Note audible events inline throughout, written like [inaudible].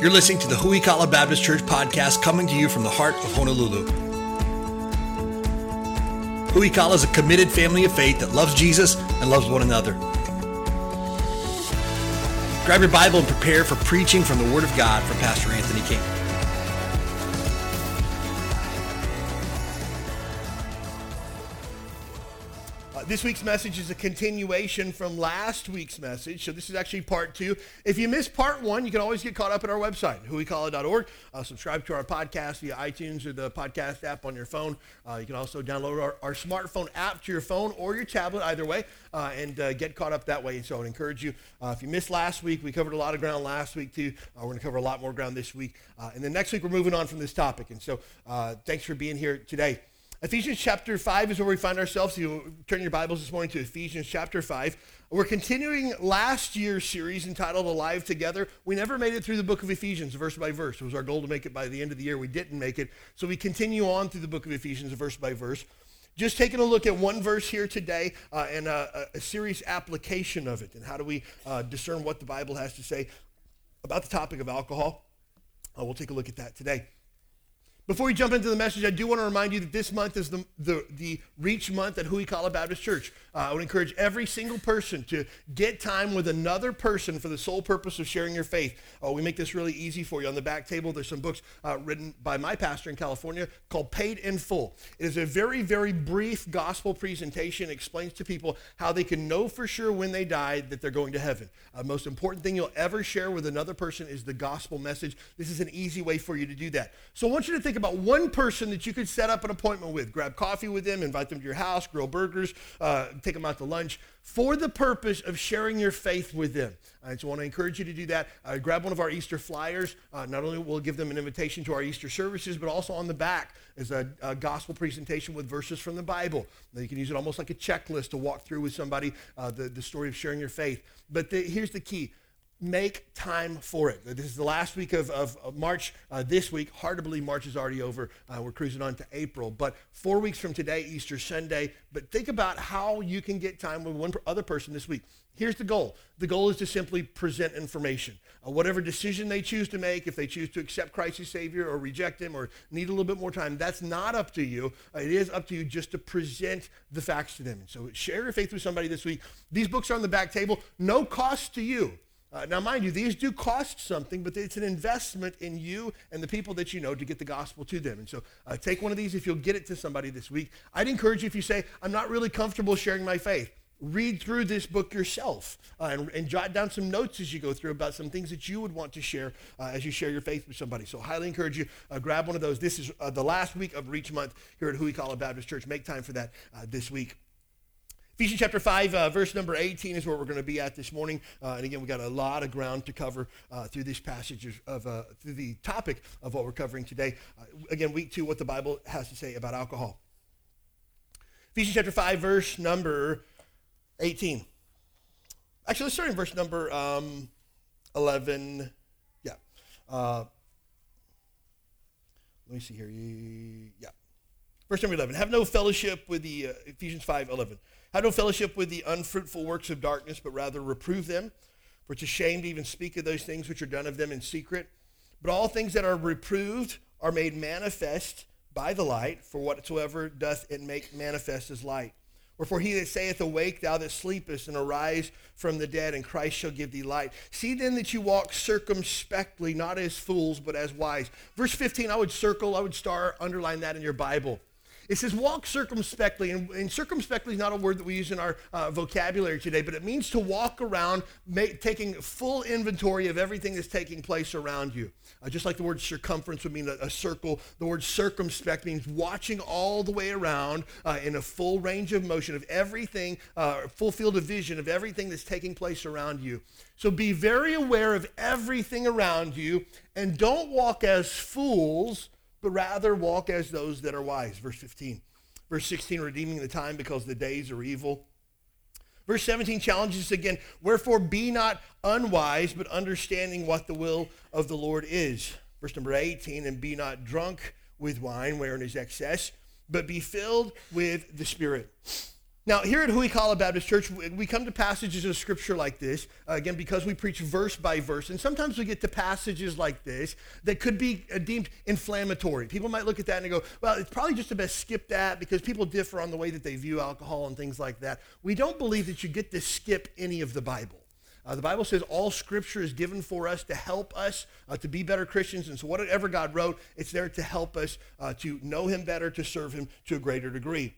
You're listening to the Huikala Baptist Church podcast coming to you from the heart of Honolulu. Huikala is a committed family of faith that loves Jesus and loves one another. Grab your Bible and prepare for preaching from the Word of God from Pastor Anthony King. This week's message is a continuation from last week's message. So this is actually part two. If you missed part one, you can always get caught up at our website, huikala.org. Uh, subscribe to our podcast via iTunes or the podcast app on your phone. Uh, you can also download our, our, smartphone app to your phone or your tablet, either way, uh, and uh, get caught up that way. And so I would encourage you, uh, if you missed last week, we covered a lot of ground last week too. Uh, we're going to cover a lot more ground this week. and then next week, we're moving on from this topic. And so thanks for being here today. Ephesians chapter 5 is where we find ourselves. You turn your Bibles this morning to Ephesians chapter 5. We're continuing last year's series entitled Alive Together. We never made it through the book of Ephesians verse by verse. It was our goal to make it by the end of the year. We didn't make it. So we continue on through the book of Ephesians verse by verse. Just taking a look at one verse here today uh, and a, a, serious application of it. And how do we uh, discern what the Bible has to say about the topic of alcohol? Uh, we'll take a look at that today. Before we jump into the message, I do want to remind you that this month is the, the, the Reach Month at Huikala Baptist Church. Uh, I would encourage every single person to get time with another person for the sole purpose of sharing your faith. Uh, we make this really easy for you. On the back table, there's some books uh, written by my pastor in California called Paid in Full. It is a very, very brief gospel presentation. It explains to people how they can know for sure when they die that they're going to heaven. Uh, most important thing you'll ever share with another person is the gospel message. This is an easy way for you to do that. So I want you to think about one person that you could set up an appointment with, grab coffee with them, invite them to your house, grill burgers, uh, take them out to lunch for the purpose of sharing your faith with them. I just want to encourage you to do that. Uh, grab one of our Easter flyers. Uh, not only will give them an invitation to our Easter services, but also on the back is a, a gospel presentation with verses from the Bible. Now, you can use it almost like a checklist to walk through with somebody uh, the, the story of sharing your faith. But the, here's the key make time for it. This is the last week of, of, March uh, this week. Hard to believe March is already over. Uh, we're cruising on to April. But four weeks from today, Easter Sunday. But think about how you can get time with one other person this week. Here's the goal the goal is to simply present information. Uh, whatever decision they choose to make, if they choose to accept Christ as Savior or reject Him or need a little bit more time, that's not up to you. Uh, it is up to you just to present the facts to them. And so share your faith with somebody this week. These books are on the back table, no cost to you. Uh, now, mind you, these do cost something, but it's an investment in you and the people that you know to get the gospel to them. And so uh, take one of these if you'll get it to somebody this week. I'd encourage you if you say, I'm not really comfortable sharing my faith, read through this book yourself uh, and, and, jot down some notes as you go through about some things that you would want to share uh, as you share your faith with somebody. So, highly encourage you, uh, grab one of those. This is uh, the last week of Reach Month here at Huikala Baptist Church. Make time for that this week. Ephesians chapter 5, uh, verse number 18 is where we're going to be at this morning. Uh, and again, we've got a lot of ground to cover uh, through this passage of, uh, through the topic of what we're covering today. Uh, again, week two, what the Bible has to say about alcohol. Ephesians chapter 5, verse number 18. Actually, let's start in verse number um, 11. Yeah. Uh, let me see here. Yeah. Verse number 11. Have no fellowship with the, Ephesians 5, 11 have no fellowship with the unfruitful works of darkness, but rather reprove them. For it's a shame to even speak of those things which are done of them in secret. But all things that are reproved are made manifest by the light, for whatsoever doth it make manifest as light. Wherefore he that saith, Awake, thou that sleepest, and arise from the dead, and Christ shall give thee light. See then that you walk circumspectly, not as fools, but as wise. Verse 15, I would circle, I would star, underline that in your Bible. It says walk circumspectly, and, and circumspectly is not a word that we use in our uh, vocabulary today, but it means to walk around taking full inventory of everything that's taking place around you. Uh, just like the word circumference would mean a, a, circle, the word circumspect means watching all the way around uh, in a full range of motion of everything, uh, full field of vision of everything that's taking place around you. So be very aware of everything around you and don't walk as fools but rather walk as those that are wise. Verse 15. Verse 16, redeeming the time because the days are evil. Verse 17 challenges us again, wherefore be not unwise, but understanding what the will of the Lord is. Verse number 18, and be not drunk with wine, wherein is excess, but be filled with the Spirit. Now, here at Huikala Baptist Church, we come to passages of scripture like this, uh, again, because we preach verse by verse. And sometimes we get to passages like this that could be uh, deemed inflammatory. People might look at that and go, well, it's probably just the best skip that because people differ on the way that they view alcohol and things like that. We don't believe that you get to skip any of the Bible. Uh, the Bible says all scripture is given for us to help us uh, to be better Christians. And so, whatever God wrote, it's there to help us uh, to know Him better, to serve Him to a greater degree.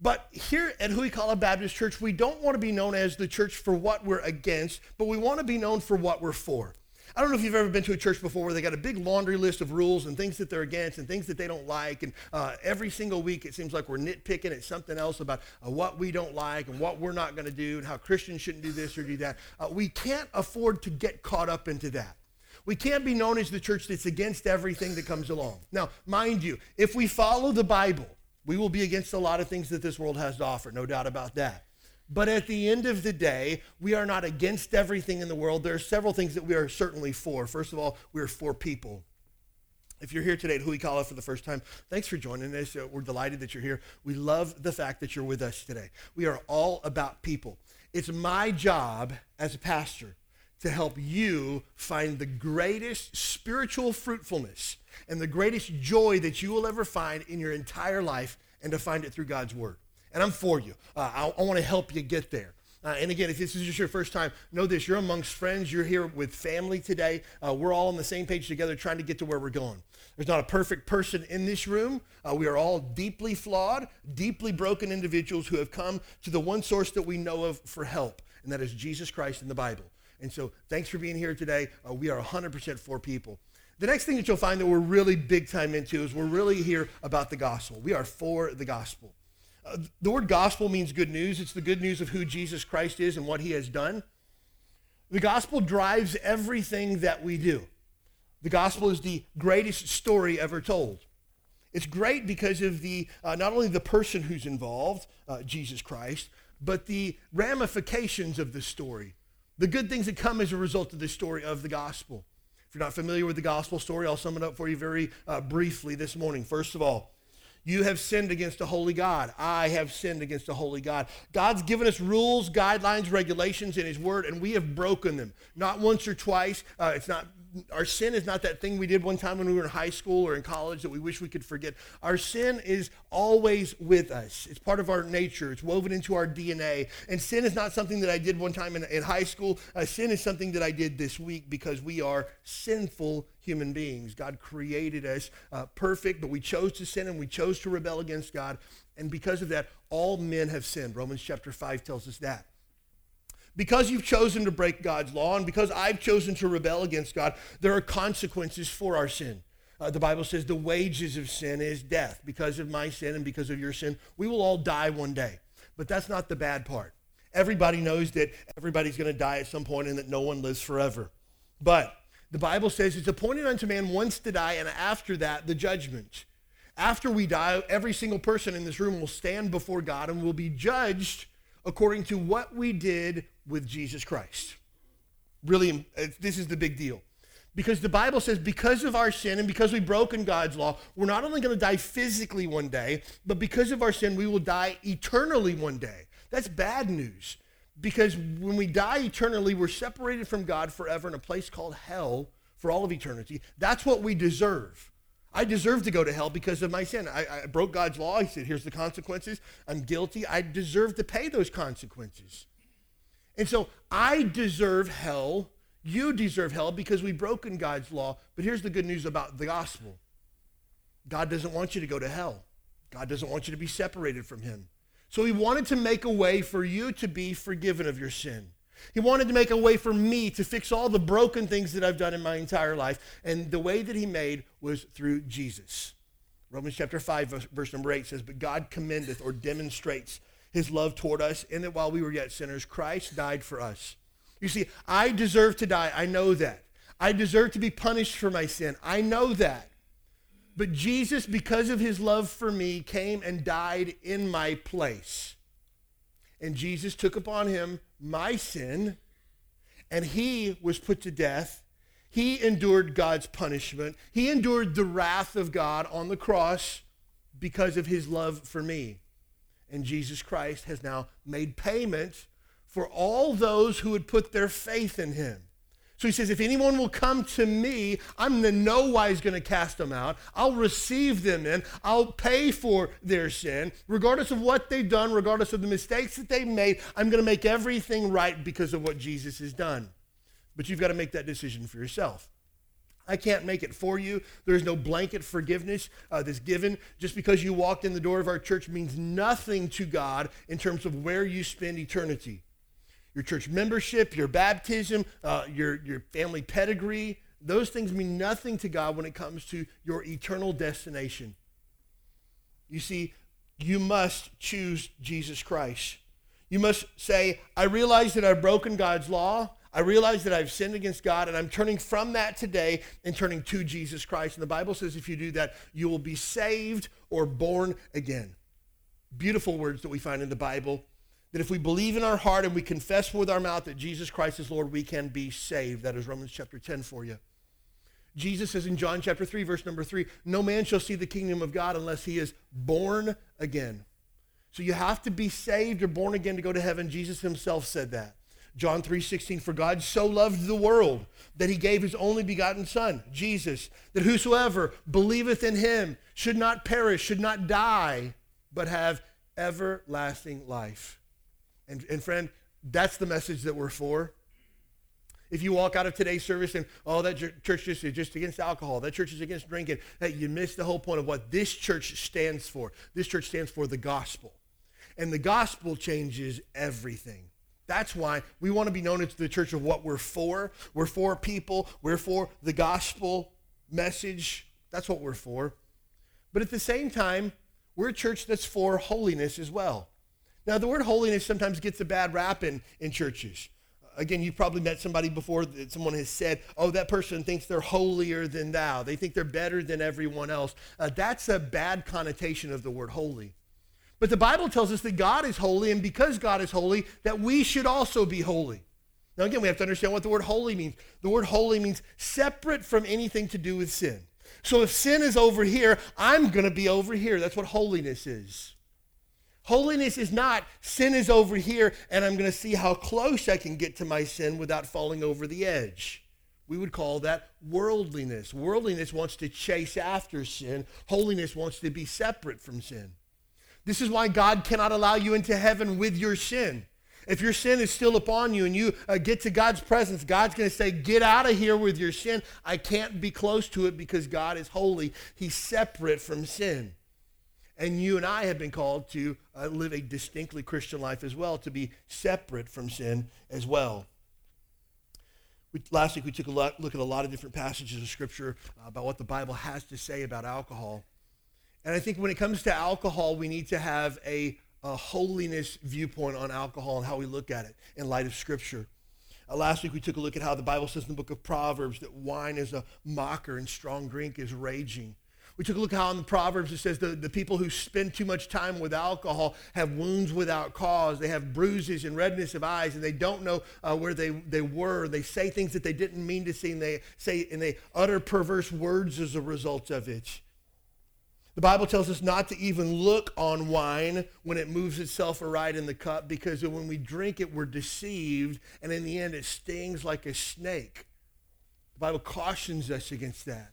But here at Huikala Baptist Church, we don't want to be known as the church for what we're against, but we want to be known for what we're for. I don't know if you've ever been to a church before where they got a big laundry list of rules and things that they're against and things that they don't like. And uh, every single week it seems like we're nitpicking at something else about uh, what we don't like and what we're not going to do and how Christians shouldn't do this or do that. Uh, we can't afford to get caught up into that. We can't be known as the church that's against everything that comes along. Now, mind you, if we follow the Bible, we will be against a lot of things that this world has to offer, no doubt about that. But at the end of the day, we are not against everything in the world. There are several things that we are certainly for. First of all, we are for people. If you're here today at Huikala for the first time, thanks for joining us. Uh, we're delighted that you're here. We love the fact that you're with us today. We are all about people. It's my job as a pastor to help you find the greatest spiritual fruitfulness and the greatest joy that you will ever find in your entire life and to find it through God's Word. And I'm for you. Uh, I, I want to help you get there. Uh, and again, if this is just your first time, know this you're amongst friends, you're here with family today. Uh, we're all on the same page together trying to get to where we're going. There's not a perfect person in this room. Uh, we are all deeply flawed, deeply broken individuals who have come to the one source that we know of for help, and that is Jesus Christ in the Bible. And so, thanks for being here today. Uh, we are 100% for people. The next thing that you'll find that we're really big time into is we're really here about the gospel. We are for the gospel. Uh, the word gospel means good news. It's the good news of who Jesus Christ is and what he has done. The gospel drives everything that we do. The gospel is the greatest story ever told. It's great because of the uh, not only the person who's involved, uh, Jesus Christ, but the ramifications of the story, the good things that come as a result of the story of the gospel you're not familiar with the gospel story, I'll sum it up for you very uh, briefly this morning. First of all, you have sinned against a holy God. I have sinned against a holy God. God's given us rules, guidelines, regulations in His Word, and we have broken them. Not once or twice. Uh, it's not our sin is not that thing we did one time when we were in high school or in college that we wish we could forget. Our sin is always with us. It's part of our nature. It's woven into our DNA. And sin is not something that I did one time in, in high school. Uh, sin is something that I did this week because we are sinful human beings. God created us uh, perfect, but we chose to sin and we chose to rebel against God. And because of that, all men have sinned. Romans chapter 5 tells us that because you've chosen to break God's law and because I've chosen to rebel against God, there are consequences for our sin. Uh, the Bible says the wages of sin is death. Because of my sin and because of your sin, we will all die one day. But that's not the bad part. Everybody knows that everybody's going to die at some point and that no one lives forever. But the Bible says it's appointed unto man once to die, and after that, the judgment. After we die, every single person in this room will stand before God and will be judged according to what we did with Jesus Christ. Really, uh, this is the big deal. Because the Bible says, because of our sin and because we've broken God's law, we're not only going to die physically one day, but because of our sin, we will die eternally one day. That's bad news. Because when we die eternally, we're separated from God forever in a place called hell for all of eternity. That's what we deserve. I deserve to go to hell because of my sin. I, I broke God's law. He said, here's the consequences. I'm guilty. I deserve to pay those consequences. And so I deserve hell. You deserve hell because we've broken God's law. But here's the good news about the gospel God doesn't want you to go to hell, God doesn't want you to be separated from Him. So He wanted to make a way for you to be forgiven of your sin. He wanted to make a way for me to fix all the broken things that I've done in my entire life. And the way that He made was through Jesus. Romans chapter 5, verse number 8 says, But God commendeth or demonstrates his love toward us in that while we were yet sinners, Christ died for us. You see, I deserve to die. I know that. I deserve to be punished for my sin. I know that. But Jesus, because of his love for me, came and died in my place. And Jesus took upon him my sin, and he was put to death. He endured God's punishment. He endured the wrath of God on the cross because of his love for me. And Jesus Christ has now made payment for all those who would put their faith in him. So he says, if anyone will come to me, I'm in no wise going to cast them out. I'll receive them in. I'll pay for their sin. Regardless of what they've done, regardless of the mistakes that they've made, I'm going to make everything right because of what Jesus has done. But you've got to make that decision for yourself. I can't make it for you. There's no blanket forgiveness uh, that's given. Just because you walked in the door of our church means nothing to God in terms of where you spend eternity your church membership, your baptism, uh, your, your family pedigree, those things mean nothing to God when it comes to your eternal destination. You see, you must choose Jesus Christ. You must say, I realize that I've broken God's law. I realize that I've sinned against God, and I'm turning from that today and turning to Jesus Christ. And the Bible says if you do that, you will be saved or born again. Beautiful words that we find in the Bible that if we believe in our heart and we confess with our mouth that Jesus Christ is Lord, we can be saved. That is Romans chapter 10 for you. Jesus says in John chapter 3, verse number 3, no man shall see the kingdom of God unless he is born again. So you have to be saved or born again to go to heaven. Jesus himself said that. John 3:16 for God so loved the world that he gave his only begotten son Jesus that whosoever believeth in him should not perish should not die but have everlasting life. And, and friend, that's the message that we're for. If you walk out of today's service and, oh, that church is just against alcohol, that church is against drinking, hey, you miss the whole point of what this church stands for. This church stands for the gospel. And the gospel changes everything. That's why we want to be known as the church of what we're for. We're for people. We're for the gospel message. That's what we're for. But at the same time, we're a church that's for holiness as well. Now, the word holiness sometimes gets a bad rap in, in churches. Again, you've probably met somebody before that someone has said, oh, that person thinks they're holier than thou. They think they're better than everyone else. Uh, that's a bad connotation of the word holy. But the Bible tells us that God is holy, and because God is holy, that we should also be holy. Now, again, we have to understand what the word holy means. The word holy means separate from anything to do with sin. So if sin is over here, I'm going to be over here. That's what holiness is. Holiness is not sin is over here and I'm going to see how close I can get to my sin without falling over the edge. We would call that worldliness. Worldliness wants to chase after sin. Holiness wants to be separate from sin. This is why God cannot allow you into heaven with your sin. If your sin is still upon you and you uh, get to God's presence, God's going to say, Get out of here with your sin. I can't be close to it because God is holy. He's separate from sin. And you and I have been called to uh, live a distinctly Christian life as well, to be separate from sin as well. We, last week we took a lot, look at a lot of different passages of Scripture uh, about what the Bible has to say about alcohol. And I think when it comes to alcohol, we need to have a, a holiness viewpoint on alcohol and how we look at it in light of Scripture. Uh, last week we took a look at how the Bible says in the book of Proverbs that wine is a mocker and strong drink is raging. We took a look how in the Proverbs it says the, the people who spend too much time with alcohol have wounds without cause. They have bruises and redness of eyes, and they don't know uh, where they, they were. They say things that they didn't mean to say, and they say and they utter perverse words as a result of it. The Bible tells us not to even look on wine when it moves itself aright in the cup because when we drink it, we're deceived, and in the end, it stings like a snake. The Bible cautions us against that.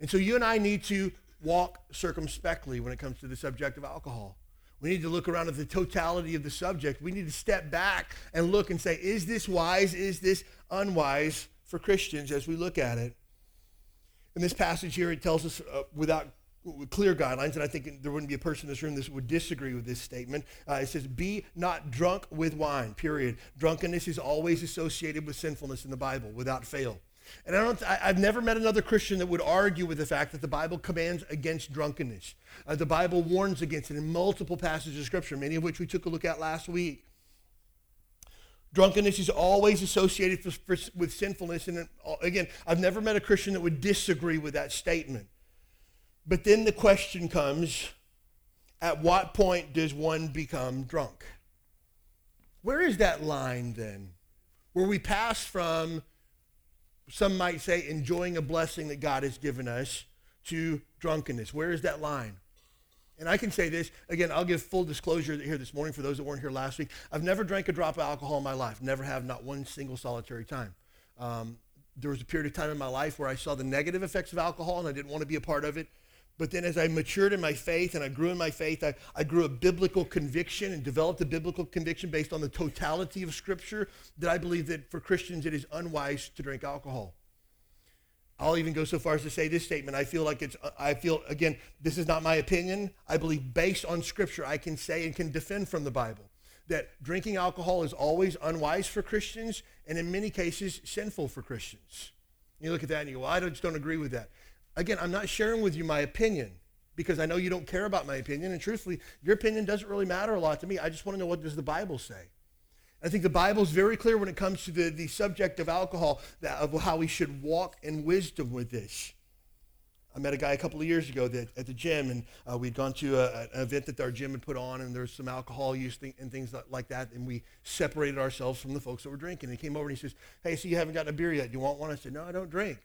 And so you and I need to walk circumspectly when it comes to the subject of alcohol. We need to look around at the totality of the subject. We need to step back and look and say, is this wise? Is this unwise for Christians as we look at it? In this passage here, it tells us uh, without clear guidelines, and I think there wouldn't be a person in this room that would disagree with this statement. Uh, it says, Be not drunk with wine, period. Drunkenness is always associated with sinfulness in the Bible without fail. And I don't, I, have never met another Christian that would argue with the fact that the Bible commands against drunkenness. Uh, the Bible warns against it in multiple passages of Scripture, many of which we took a look at last week. Drunkenness is always associated for, for, with sinfulness. And uh, again, I've never met a Christian that would disagree with that statement. But then the question comes at what point does one become drunk? Where is that line then? Where we pass from some might say enjoying a blessing that God has given us to drunkenness. Where is that line? And I can say this, again, I'll give full disclosure here this morning for those that weren't here last week. I've never drank a drop of alcohol in my life. Never have, not one single solitary time. Um, there was a period of time in my life where I saw the negative effects of alcohol and I didn't want to be a part of it. But then as I matured in my faith and I grew in my faith, I, I grew a biblical conviction and developed a biblical conviction based on the totality of Scripture that I believe that for Christians it is unwise to drink alcohol. I'll even go so far as to say this statement. I feel like it's, I feel, again, this is not my opinion. I believe based on Scripture, I can say and can defend from the Bible that drinking alcohol is always unwise for Christians and in many cases sinful for Christians. You look at that and you go, well, I just don't agree with that. Again, I'm not sharing with you my opinion because I know you don't care about my opinion. And truthfully, your opinion doesn't really matter a lot to me. I just want to know what does the Bible say. I think the Bible is very clear when it comes to the, the subject of alcohol, that, of how we should walk in wisdom with this. I met a guy a couple of years ago that, at the gym, and uh, we'd gone to a, an event that our gym had put on, and there was some alcohol use th- and things like that, and we separated ourselves from the folks that were drinking. And he came over and he says, "Hey, so you haven't gotten a beer yet? Do you want one?" I said, "No, I don't drink."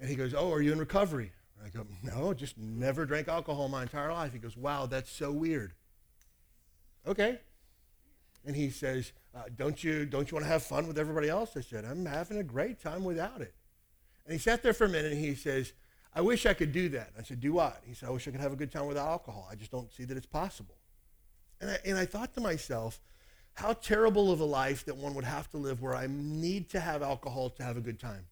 And he goes, "Oh, are you in recovery?" I go, "No, just never drank alcohol my entire life." He goes, "Wow, that's so weird." Okay. And he says, uh, don't you don't you want to have fun with everybody else? I said, I'm having a great time without it. And he sat there for a minute and he says, I wish I could do that. I said, do what? He said, I wish I could have a good time without alcohol. I just don't see that it's possible. And I, and I thought to myself, how terrible of a life that one would have to live where I need to have alcohol to have a good time.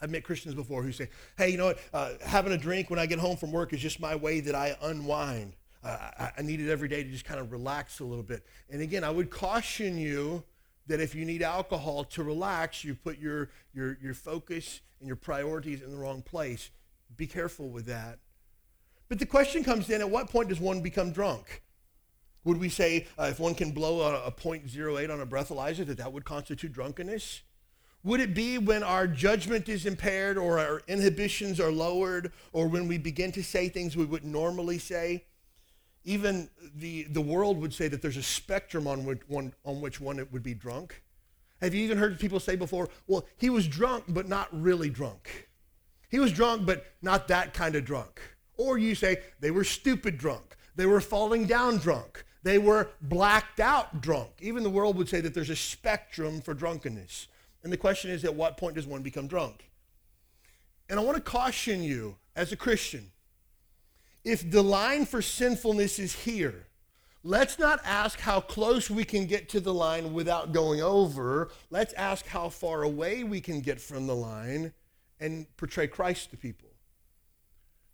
I've met Christians before who say, hey, you know what, uh, having a drink when I get home from work is just my way that I unwind. Uh, I, I need it every day to just kind of relax a little bit. And again, I would caution you that if you need alcohol to relax, you put your, your, your focus and your priorities in the wrong place. Be careful with that. But the question comes in at what point does one become drunk? Would we say uh, if one can blow a, a 0.08 on a breathalyzer that that would constitute drunkenness? Would it be when our judgment is impaired or our inhibitions are lowered or when we begin to say things we wouldn't normally say? even the, the world would say that there's a spectrum on which, one, on which one it would be drunk. Have you even heard people say before, well, he was drunk, but not really drunk? He was drunk, but not that kind of drunk. Or you say, they were stupid drunk. They were falling down drunk. They were blacked out drunk. Even the world would say that there's a spectrum for drunkenness. And the question is, at what point does one become drunk? And I want to caution you as a Christian if the line for sinfulness is here, let's not ask how close we can get to the line without going over. Let's ask how far away we can get from the line and portray Christ to people.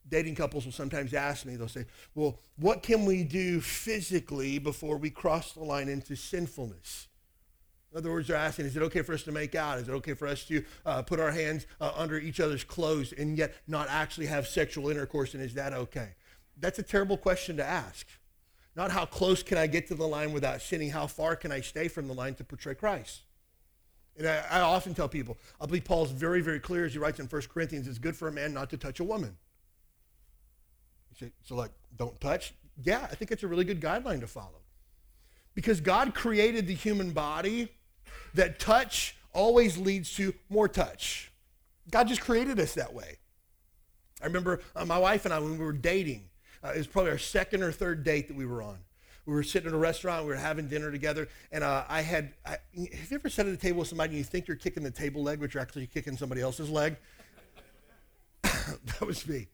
Dating couples will sometimes ask me, they'll say, Well, what can we do physically before we cross the line into sinfulness? In other words, they're asking, is it okay for us to make out? Is it okay for us to uh, put our hands uh, under each other's clothes and yet not actually have sexual intercourse? And is that okay? That's a terrible question to ask. Not how close can I get to the line without sinning, how far can I stay from the line to portray Christ? And I, I often tell people, I believe Paul's very, very clear as he writes in 1 Corinthians, it's good for a man not to touch a woman. So, like, don't touch? Yeah, I think it's a really good guideline to follow. Because God created the human body that touch always leads to more touch. God just created us that way. I remember uh, my wife and I, when we were dating, uh, it was probably our second or third date that we were on. We were sitting in a restaurant, we were having dinner together, and uh, I had, I, have you ever sat at a table with somebody and you think you're kicking the table leg, but you're actually kicking somebody else's leg? [laughs] that was me.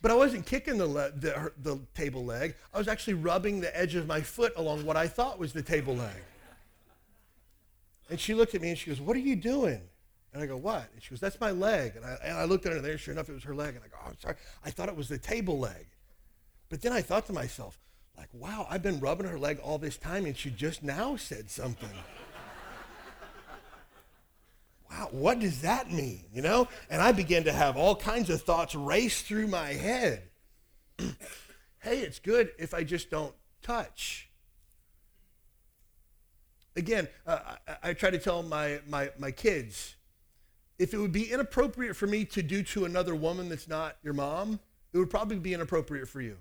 But I wasn't kicking the, le- the, the table leg. I was actually rubbing the edge of my foot along what I thought was the table leg. And she looked at me and she goes, What are you doing? And I go, what? And she goes, that's my leg. And I, and I looked under there. Sure enough, it was her leg. And I go, oh, I'm sorry. I thought it was the table leg. But then I thought to myself, like, wow, I've been rubbing her leg all this time and she just now said something. [laughs] wow, what does that mean? You know? And I began to have all kinds of thoughts race through my head. [clears throat] hey, it's good if I just don't touch again, uh, I, I, try to tell my, my, my kids if it would be inappropriate for me to do to another woman that's not your mom, it would probably be inappropriate for you.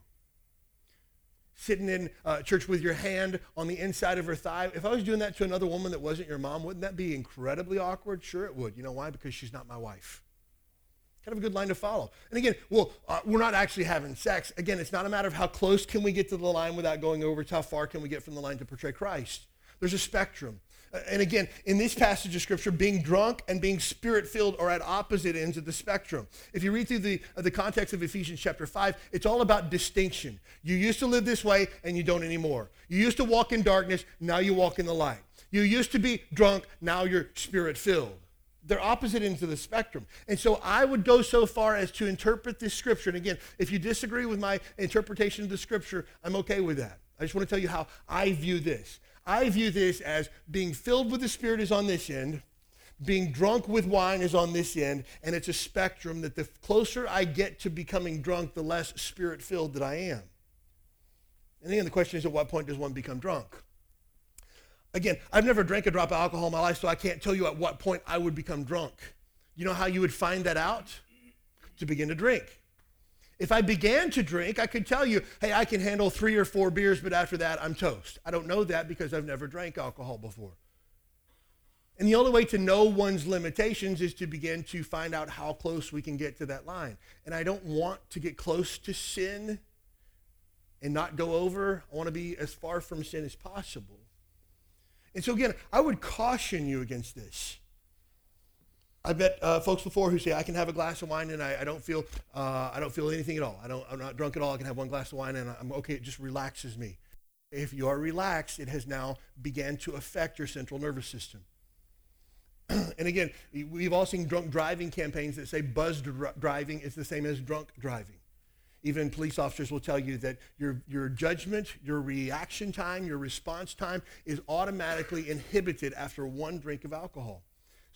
Sitting in uh, church with your hand on the inside of her thigh, if I was doing that to another woman that wasn't your mom, wouldn't that be incredibly awkward? Sure, it would. You know why? Because she's not my wife. kind of a good line to follow. And again, well, uh, we're not actually having sex. Again, it's not a matter of how close can we get to the line without going over. How far can we get from the line to portray Christ. There's a spectrum. Uh, and again, in this passage of scripture, being drunk and being spirit filled are at opposite ends of the spectrum. If you read through the, uh, the context of Ephesians chapter 5, it's all about distinction. You used to live this way and you don't anymore. You used to walk in darkness, now you walk in the light. You used to be drunk, now you're spirit filled. They're opposite ends of the spectrum. And so I would go so far as to interpret this scripture. And again, if you disagree with my interpretation of the scripture, I'm okay with that. I just want to tell you how I view this. I view this as being filled with the Spirit is on this end, being drunk with wine is on this end, and it's a spectrum that the closer I get to becoming drunk, the less spirit filled that I am. And again, the question is at what point does one become drunk? Again, I've never drank a drop of alcohol in my life, so I can't tell you at what point I would become drunk. You know how you would find that out? To begin to drink. If I began to drink, I could tell you, hey, I can handle three or four beers, but after that, I'm toast. I don't know that because I've never drank alcohol before. And the only way to know one's limitations is to begin to find out how close we can get to that line. And I don't want to get close to sin and not go over. I want to be as far from sin as possible. And so, again, I would caution you against this. I've met uh, folks before who say I can have a glass of wine and I, I don't feel uh, I don't feel anything at all. I don't I'm not drunk at all. I can have one glass of wine and I'm okay. It just relaxes me. If you are relaxed, it has now began to affect your central nervous system. [clears throat] and again, we've all seen drunk driving campaigns that say buzzed dr- driving is the same as drunk driving. Even police officers will tell you that your, your judgment, your reaction time, your response time is automatically inhibited after one drink of alcohol.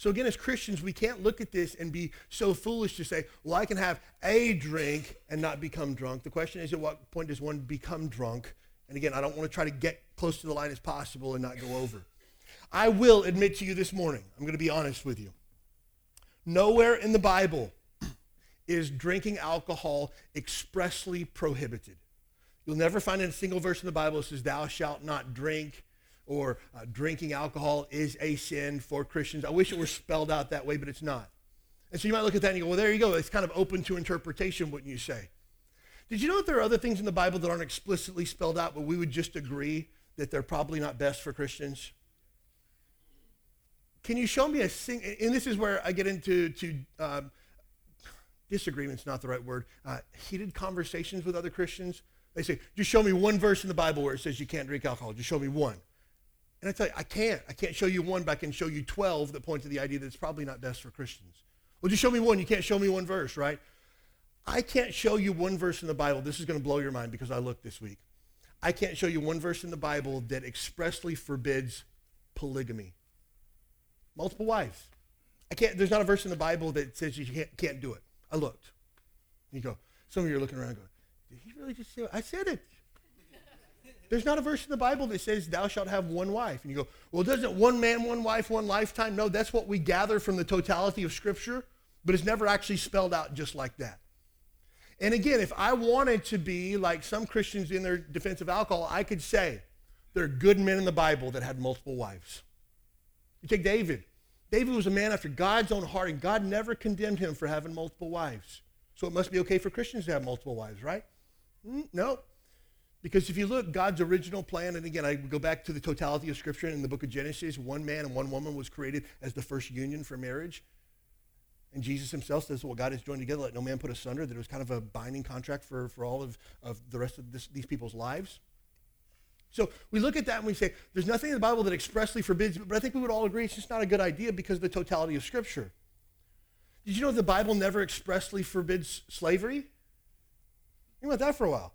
So again, as Christians, we can't look at this and be so foolish to say, well, I can have a drink and not become drunk. The question is, at what point does one become drunk? And again, I don't want to try to get close to the line as possible and not go over. I will admit to you this morning, I'm going to be honest with you. Nowhere in the Bible is drinking alcohol expressly prohibited. You'll never find in a single verse in the Bible that says, Thou shalt not drink or uh, drinking alcohol is a sin for Christians. I wish it were spelled out that way, but it's not. And so you might look at that and you go, well, there you go. It's kind of open to interpretation, wouldn't you say? Did you know that there are other things in the Bible that aren't explicitly spelled out, but we would just agree that they're probably not best for Christians? Can you show me a sing? And this is where I get into to um, disagreements, not the right word, uh, heated conversations with other Christians. They say, just show me one verse in the Bible where it says you can't drink alcohol. Just show me one. And I tell you, I can't. I can't show you one, but I can show you 12 that point to the idea that it's probably not best for Christians. Well, just show me one. You can't show me one verse, right? I can't show you one verse in the Bible. This is going to blow your mind because I looked this week. I can't show you one verse in the Bible that expressly forbids polygamy. Multiple wives. I can't, there's not a verse in the Bible that says you can't, can't do it. I looked. You go, some of you are looking around going, did he really just say it? I said it. There's not a verse in the Bible that says, Thou shalt have one wife. And you go, Well, doesn't one man, one wife, one lifetime? No, that's what we gather from the totality of Scripture, but it's never actually spelled out just like that. And again, if I wanted to be like some Christians in their defense of alcohol, I could say there are good men in the Bible that had multiple wives. You take David. David was a man after God's own heart, and God never condemned him for having multiple wives. So it must be okay for Christians to have multiple wives, right? Mm, no. Because if you look, God's original plan, and again, I go back to the totality of Scripture in the book of Genesis, one man and one woman was created as the first union for marriage. And Jesus himself says, well, God has joined together, let no man put asunder, that it was kind of a binding contract for, for all of, of the rest of this, these people's lives. So we look at that and we say, there's nothing in the Bible that expressly forbids, but I think we would all agree it's just not a good idea because of the totality of Scripture. Did you know the Bible never expressly forbids slavery? Think about that for a while.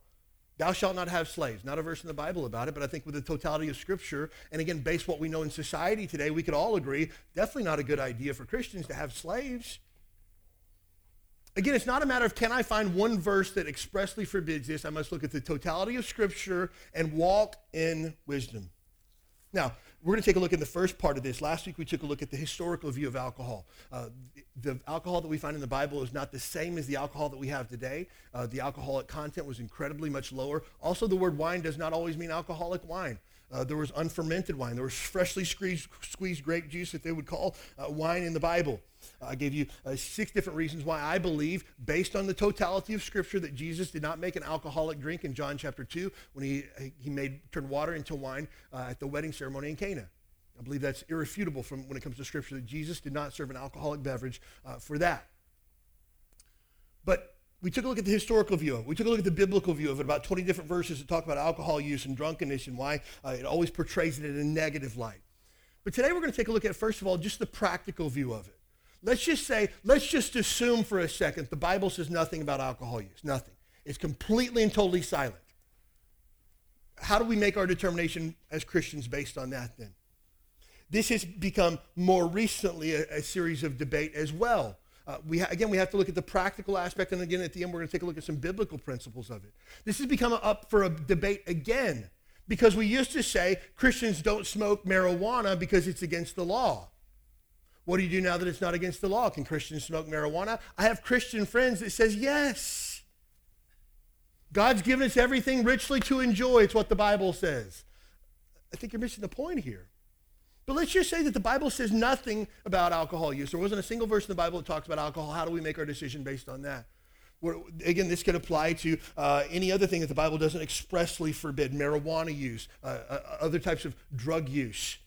Thou shalt not have slaves. Not a verse in the Bible about it, but I think with the totality of Scripture, and again, based what we know in society today, we could all agree definitely not a good idea for Christians to have slaves. Again, it's not a matter of can I find one verse that expressly forbids this. I must look at the totality of Scripture and walk in wisdom. Now, we're going to take a look at the first part of this. Last week we took a look at the historical view of alcohol. Uh, the alcohol that we find in the Bible is not the same as the alcohol that we have today. Uh, the alcoholic content was incredibly much lower. Also, the word wine does not always mean alcoholic wine. Uh, there was unfermented wine. There was freshly squeezed, squeezed, grape juice that they would call uh, wine in the Bible. I gave you uh, six different reasons why I believe, based on the totality of Scripture, that Jesus did not make an alcoholic drink in John chapter 2 when he, he made turned water into wine uh, at the wedding ceremony in Cana. I believe that's irrefutable from when it comes to Scripture that Jesus did not serve an alcoholic beverage uh, for that. But we took a look at the historical view of it. We took a look at the biblical view of it, about 20 different verses that talk about alcohol use and drunkenness and why uh, it always portrays it in a negative light. But today we're going to take a look at, first of all, just the practical view of it. Let's just say, let's just assume for a second the Bible says nothing about alcohol use, nothing. It's completely and totally silent. How do we make our determination as Christians based on that then? This has become more recently a, a series of debate as well. Uh, we ha- again, we have to look at the practical aspect, and again, at the end, we're going to take a look at some biblical principles of it. This has become up for a debate again because we used to say Christians don't smoke marijuana because it's against the law. What do you do now that it's not against the law? Can Christians smoke marijuana? I have Christian friends that says yes. God's given us everything richly to enjoy. It's what the Bible says. I think you're missing the point here. But let's just say that the Bible says nothing about alcohol use. There wasn't a single verse in the Bible that talks about alcohol. How do we make our decision based on that? We're, again, this could apply to uh, any other thing that the Bible doesn't expressly forbid marijuana use, uh, uh, other types of drug use.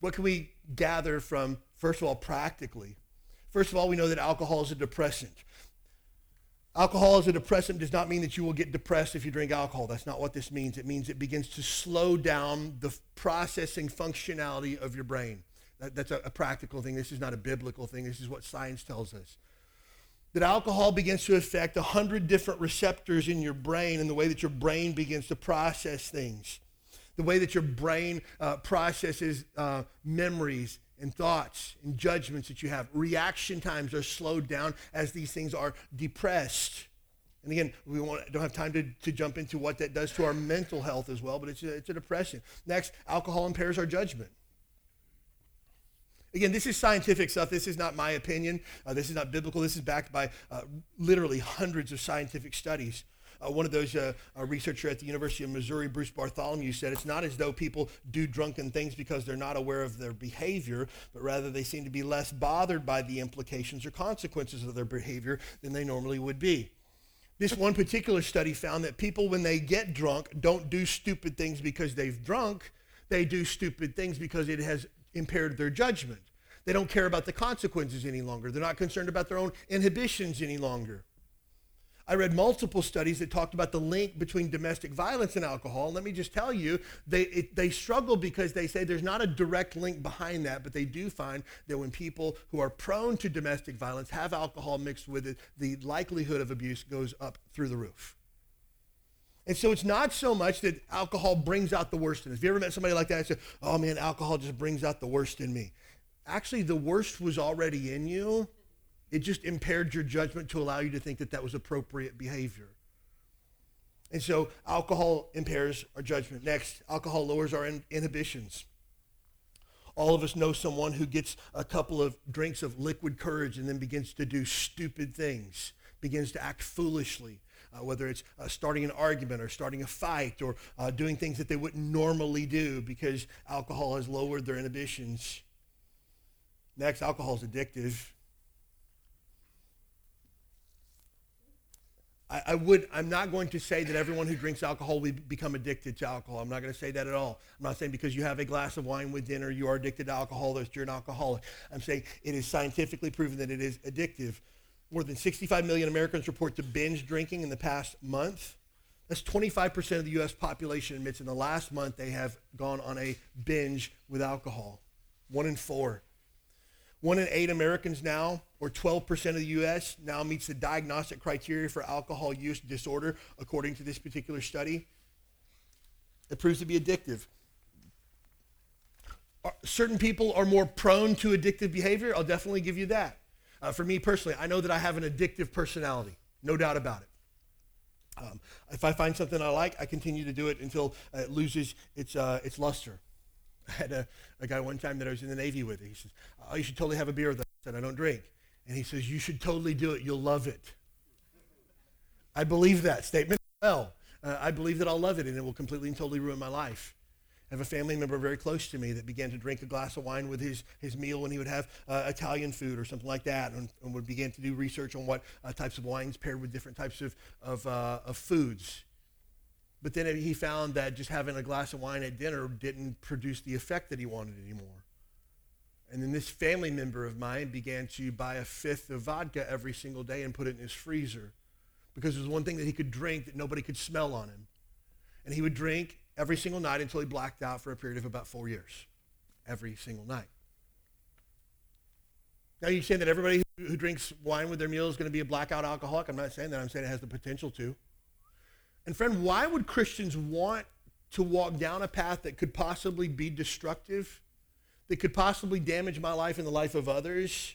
What can we gather from, first of all, practically? First of all, we know that alcohol is a depressant. Alcohol as a depressant does not mean that you will get depressed if you drink alcohol. That's not what this means. It means it begins to slow down the processing functionality of your brain. That, that's a, a practical thing. This is not a biblical thing. This is what science tells us. That alcohol begins to affect a hundred different receptors in your brain and the way that your brain begins to process things. The way that your brain uh, processes uh, memories and thoughts and judgments that you have. Reaction times are slowed down as these things are depressed. And again, we don't have time to, to jump into what that does to our mental health as well, but it's a, it's a depression. Next, alcohol impairs our judgment. Again, this is scientific stuff. This is not my opinion. Uh, this is not biblical. This is backed by uh, literally hundreds of scientific studies. Uh, one of those uh, uh, researcher at the University of Missouri, Bruce Bartholow, said it's not as though people do drunken things because they're not aware of their behavior, but rather they seem to be less bothered by the implications or consequences of their behavior than they normally would be. This one particular study found that people, when they get drunk, don't do stupid things because they've drunk. They do stupid things because it has impaired their judgment. They don't care about the consequences any longer. They're not concerned about their own inhibitions any longer. I read multiple studies that talked about the link between domestic violence and alcohol. And let me just tell you, they, it, they struggle because they say there's not a direct link behind that, but they do find that when people who are prone to domestic violence have alcohol mixed with it, the likelihood of abuse goes up through the roof. And so it's not so much that alcohol brings out the worst in us. Have you ever met somebody like that and said, oh man, alcohol just brings out the worst in me? Actually, the worst was already in you it just impaired your judgment to allow you to think that that was appropriate behavior. And so alcohol impairs our judgment. Next, alcohol lowers our in- inhibitions. All of us know someone who gets a couple of drinks of liquid courage and then begins to do stupid things, begins to act foolishly, uh, whether it's uh, starting an argument or starting a fight or uh, doing things that they wouldn't normally do because alcohol has lowered their inhibitions. Next, alcohol is addictive. I, I, would, I'm not going to say that everyone who drinks alcohol will become addicted to alcohol. I'm not going to say that at all. I'm not saying because you have a glass of wine with dinner, you are addicted to alcohol, that you're an alcoholic. I'm saying it is scientifically proven that it is addictive. More than 65 million Americans report to binge drinking in the past month. That's 25% of the U.S. population admits in the last month they have gone on a binge with alcohol. One in four. One in eight Americans now, or 12% of the U.S., now meets the diagnostic criteria for alcohol use disorder, according to this particular study. It proves to be addictive. Certain people are more prone to addictive behavior. I'll definitely give you that. Uh, for me personally, I know that I have an addictive personality, no doubt about it. Um, if I find something I like, I continue to do it until it loses its, uh, its luster. [laughs] I had a, a guy one time that I was in the Navy with. He says, oh, you should totally have a beer with us. I said, I don't drink. And he says, you should totally do it. You'll love it. I believe that statement well. Uh, I believe that I'll love it and it will completely and totally ruin my life. I have a family member very close to me that began to drink a glass of wine with his, his meal when he would have uh, Italian food or something like that, and, and would begin to do research on what uh, types of wines paired with different types of, of, uh, of foods. But then he found that just having a glass of wine at dinner didn't produce the effect that he wanted anymore. And then this family member of mine began to buy a fifth of vodka every single day and put it in his freezer because it was one thing that he could drink that nobody could smell on him. And he would drink every single night until he blacked out for a period of about four years. Every single night. Now, you're saying that everybody who, who drinks wine with their meal is going to be a blackout alcoholic? I'm not saying that. I'm saying it has the potential to. And, friend, why would Christians want to walk down a path that could possibly be destructive, that could possibly damage my life and the life of others,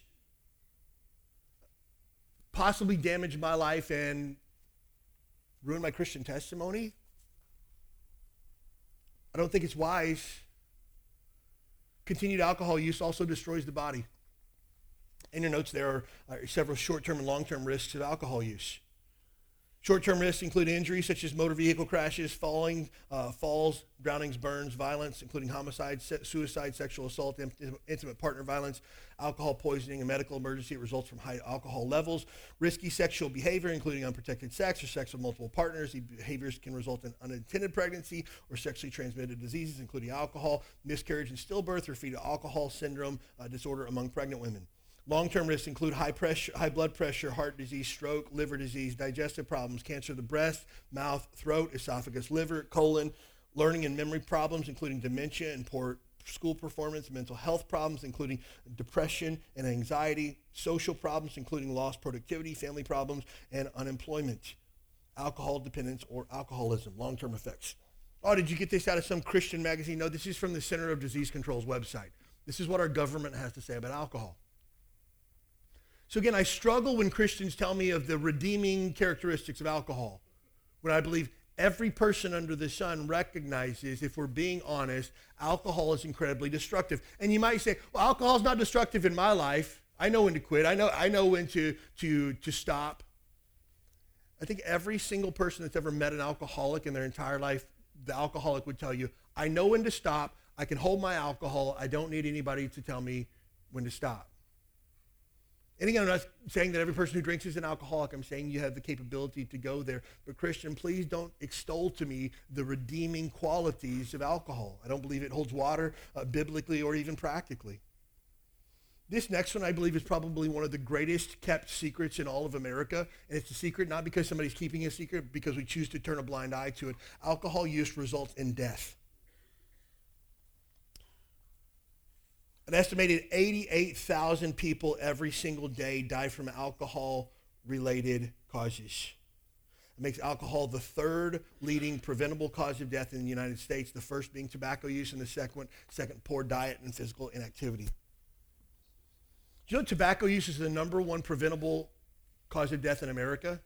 possibly damage my life and ruin my Christian testimony? I don't think it's wise. Continued alcohol use also destroys the body. In your notes, there are, are several short term and long term risks of alcohol use. Short term risks include injuries such as motor vehicle crashes, falling, uh, falls, drownings, burns, violence, including homicide, suicide, sexual assault, intimate partner violence, alcohol poisoning, and medical emergency. It results from high alcohol levels. Risky sexual behavior, including unprotected sex or sex with multiple partners. These behaviors can result in unintended pregnancy or sexually transmitted diseases, including alcohol, miscarriage, and stillbirth, or fetal alcohol syndrome uh, disorder among pregnant women. Long-term risks include high pressure, high blood pressure, heart disease, stroke, liver disease, digestive problems, cancer of the breast, mouth, throat, esophagus, liver, colon, learning and memory problems, including dementia and poor school performance, mental health problems, including depression and anxiety, social problems, including lost productivity, family problems, and unemployment, alcohol dependence or alcoholism, long-term effects. Oh, did you get this out of some Christian magazine? No, this is from the Center of Disease Control's website. This is what our government has to say about alcohol. So again, I struggle when Christians tell me of the redeeming characteristics of alcohol, when I believe every person under the sun recognizes, if we're being honest, alcohol is incredibly destructive. And you might say, well, alcohol is not destructive in my life. I know when to quit. I know, I know when to, to, to stop. I think every single person that's ever met an alcoholic in their entire life, the alcoholic would tell you, I know when to stop. I can hold my alcohol. I don't need anybody to tell me when to stop. And again, I'm not saying that every person who drinks is an alcoholic. I'm saying you have the capability to go there. But Christian, please don't extol to me the redeeming qualities of alcohol. I don't believe it holds water uh, biblically or even practically. This next one, I believe, is probably one of the greatest kept secrets in all of America. And it's a secret not because somebody's keeping a secret, because we choose to turn a blind eye to it. Alcohol use results in death. An estimated 88,000 people every single day die from alcohol related causes. It makes alcohol the third leading preventable cause of death in the United States, the first being tobacco use, and the second, second poor diet and physical inactivity. Do you know tobacco use is the number one preventable cause of death in America?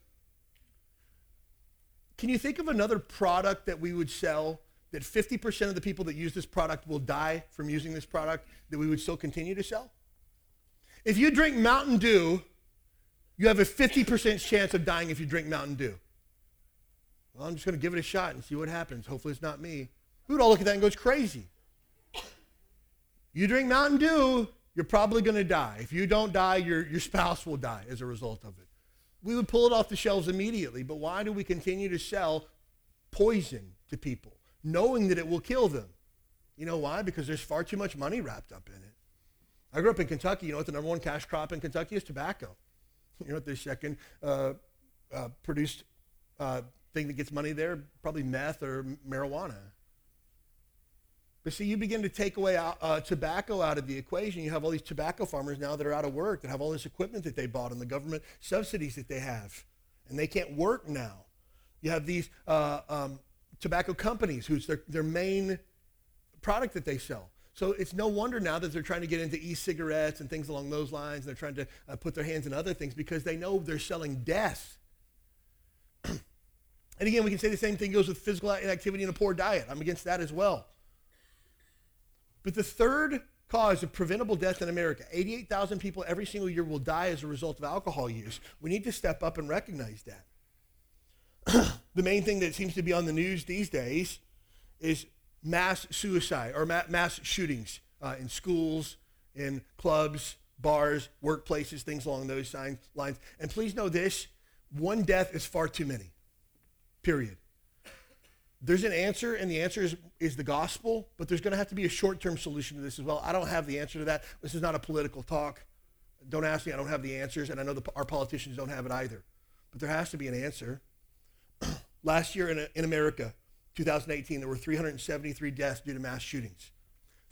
Can you think of another product that we would sell that 50% of the people that use this product will die from using this product that we would still continue to sell? If you drink Mountain Dew, you have a 50% chance of dying if you drink Mountain Dew. Well, I'm just going to give it a shot and see what happens. Hopefully it's not me. Would all look at that and goes crazy. You drink Mountain Dew, you're probably going to die. If you don't die, your, your spouse will die as a result of it. We would pull it off the shelves immediately, but why do we continue to sell poison to people? Knowing that it will kill them. You know why? Because there's far too much money wrapped up in it. I grew up in Kentucky. You know what the number one cash crop in Kentucky is? Tobacco. [laughs] You know what the second uh, uh, produced uh, thing that gets money there? Probably meth or marijuana. But see, you begin to take away uh, tobacco out of the equation. You have all these tobacco farmers now that are out of work, that have all this equipment that they bought and the government subsidies that they have, and they can't work now. You have these uh, um, tobacco companies, who's their, their main product that they sell. So it's no wonder now that they're trying to get into e-cigarettes and things along those lines. And they're trying to uh, put their hands in other things because they know they're selling death. [clears throat] and again, we can say the same thing goes with physical inactivity and a poor diet. I'm against that as well. But the third cause of preventable death in America, 88,000 people every single year will die as a result of alcohol use. We need to step up and recognize that. The main thing that seems to be on the news these days is mass suicide or ma- mass shootings uh, in schools, in clubs, bars, workplaces, things along those lines. And please know this one death is far too many, period. There's an answer, and the answer is, is the gospel, but there's going to have to be a short term solution to this as well. I don't have the answer to that. This is not a political talk. Don't ask me, I don't have the answers, and I know the, our politicians don't have it either. But there has to be an answer. Last year in, in America, 2018, there were 373 deaths due to mass shootings.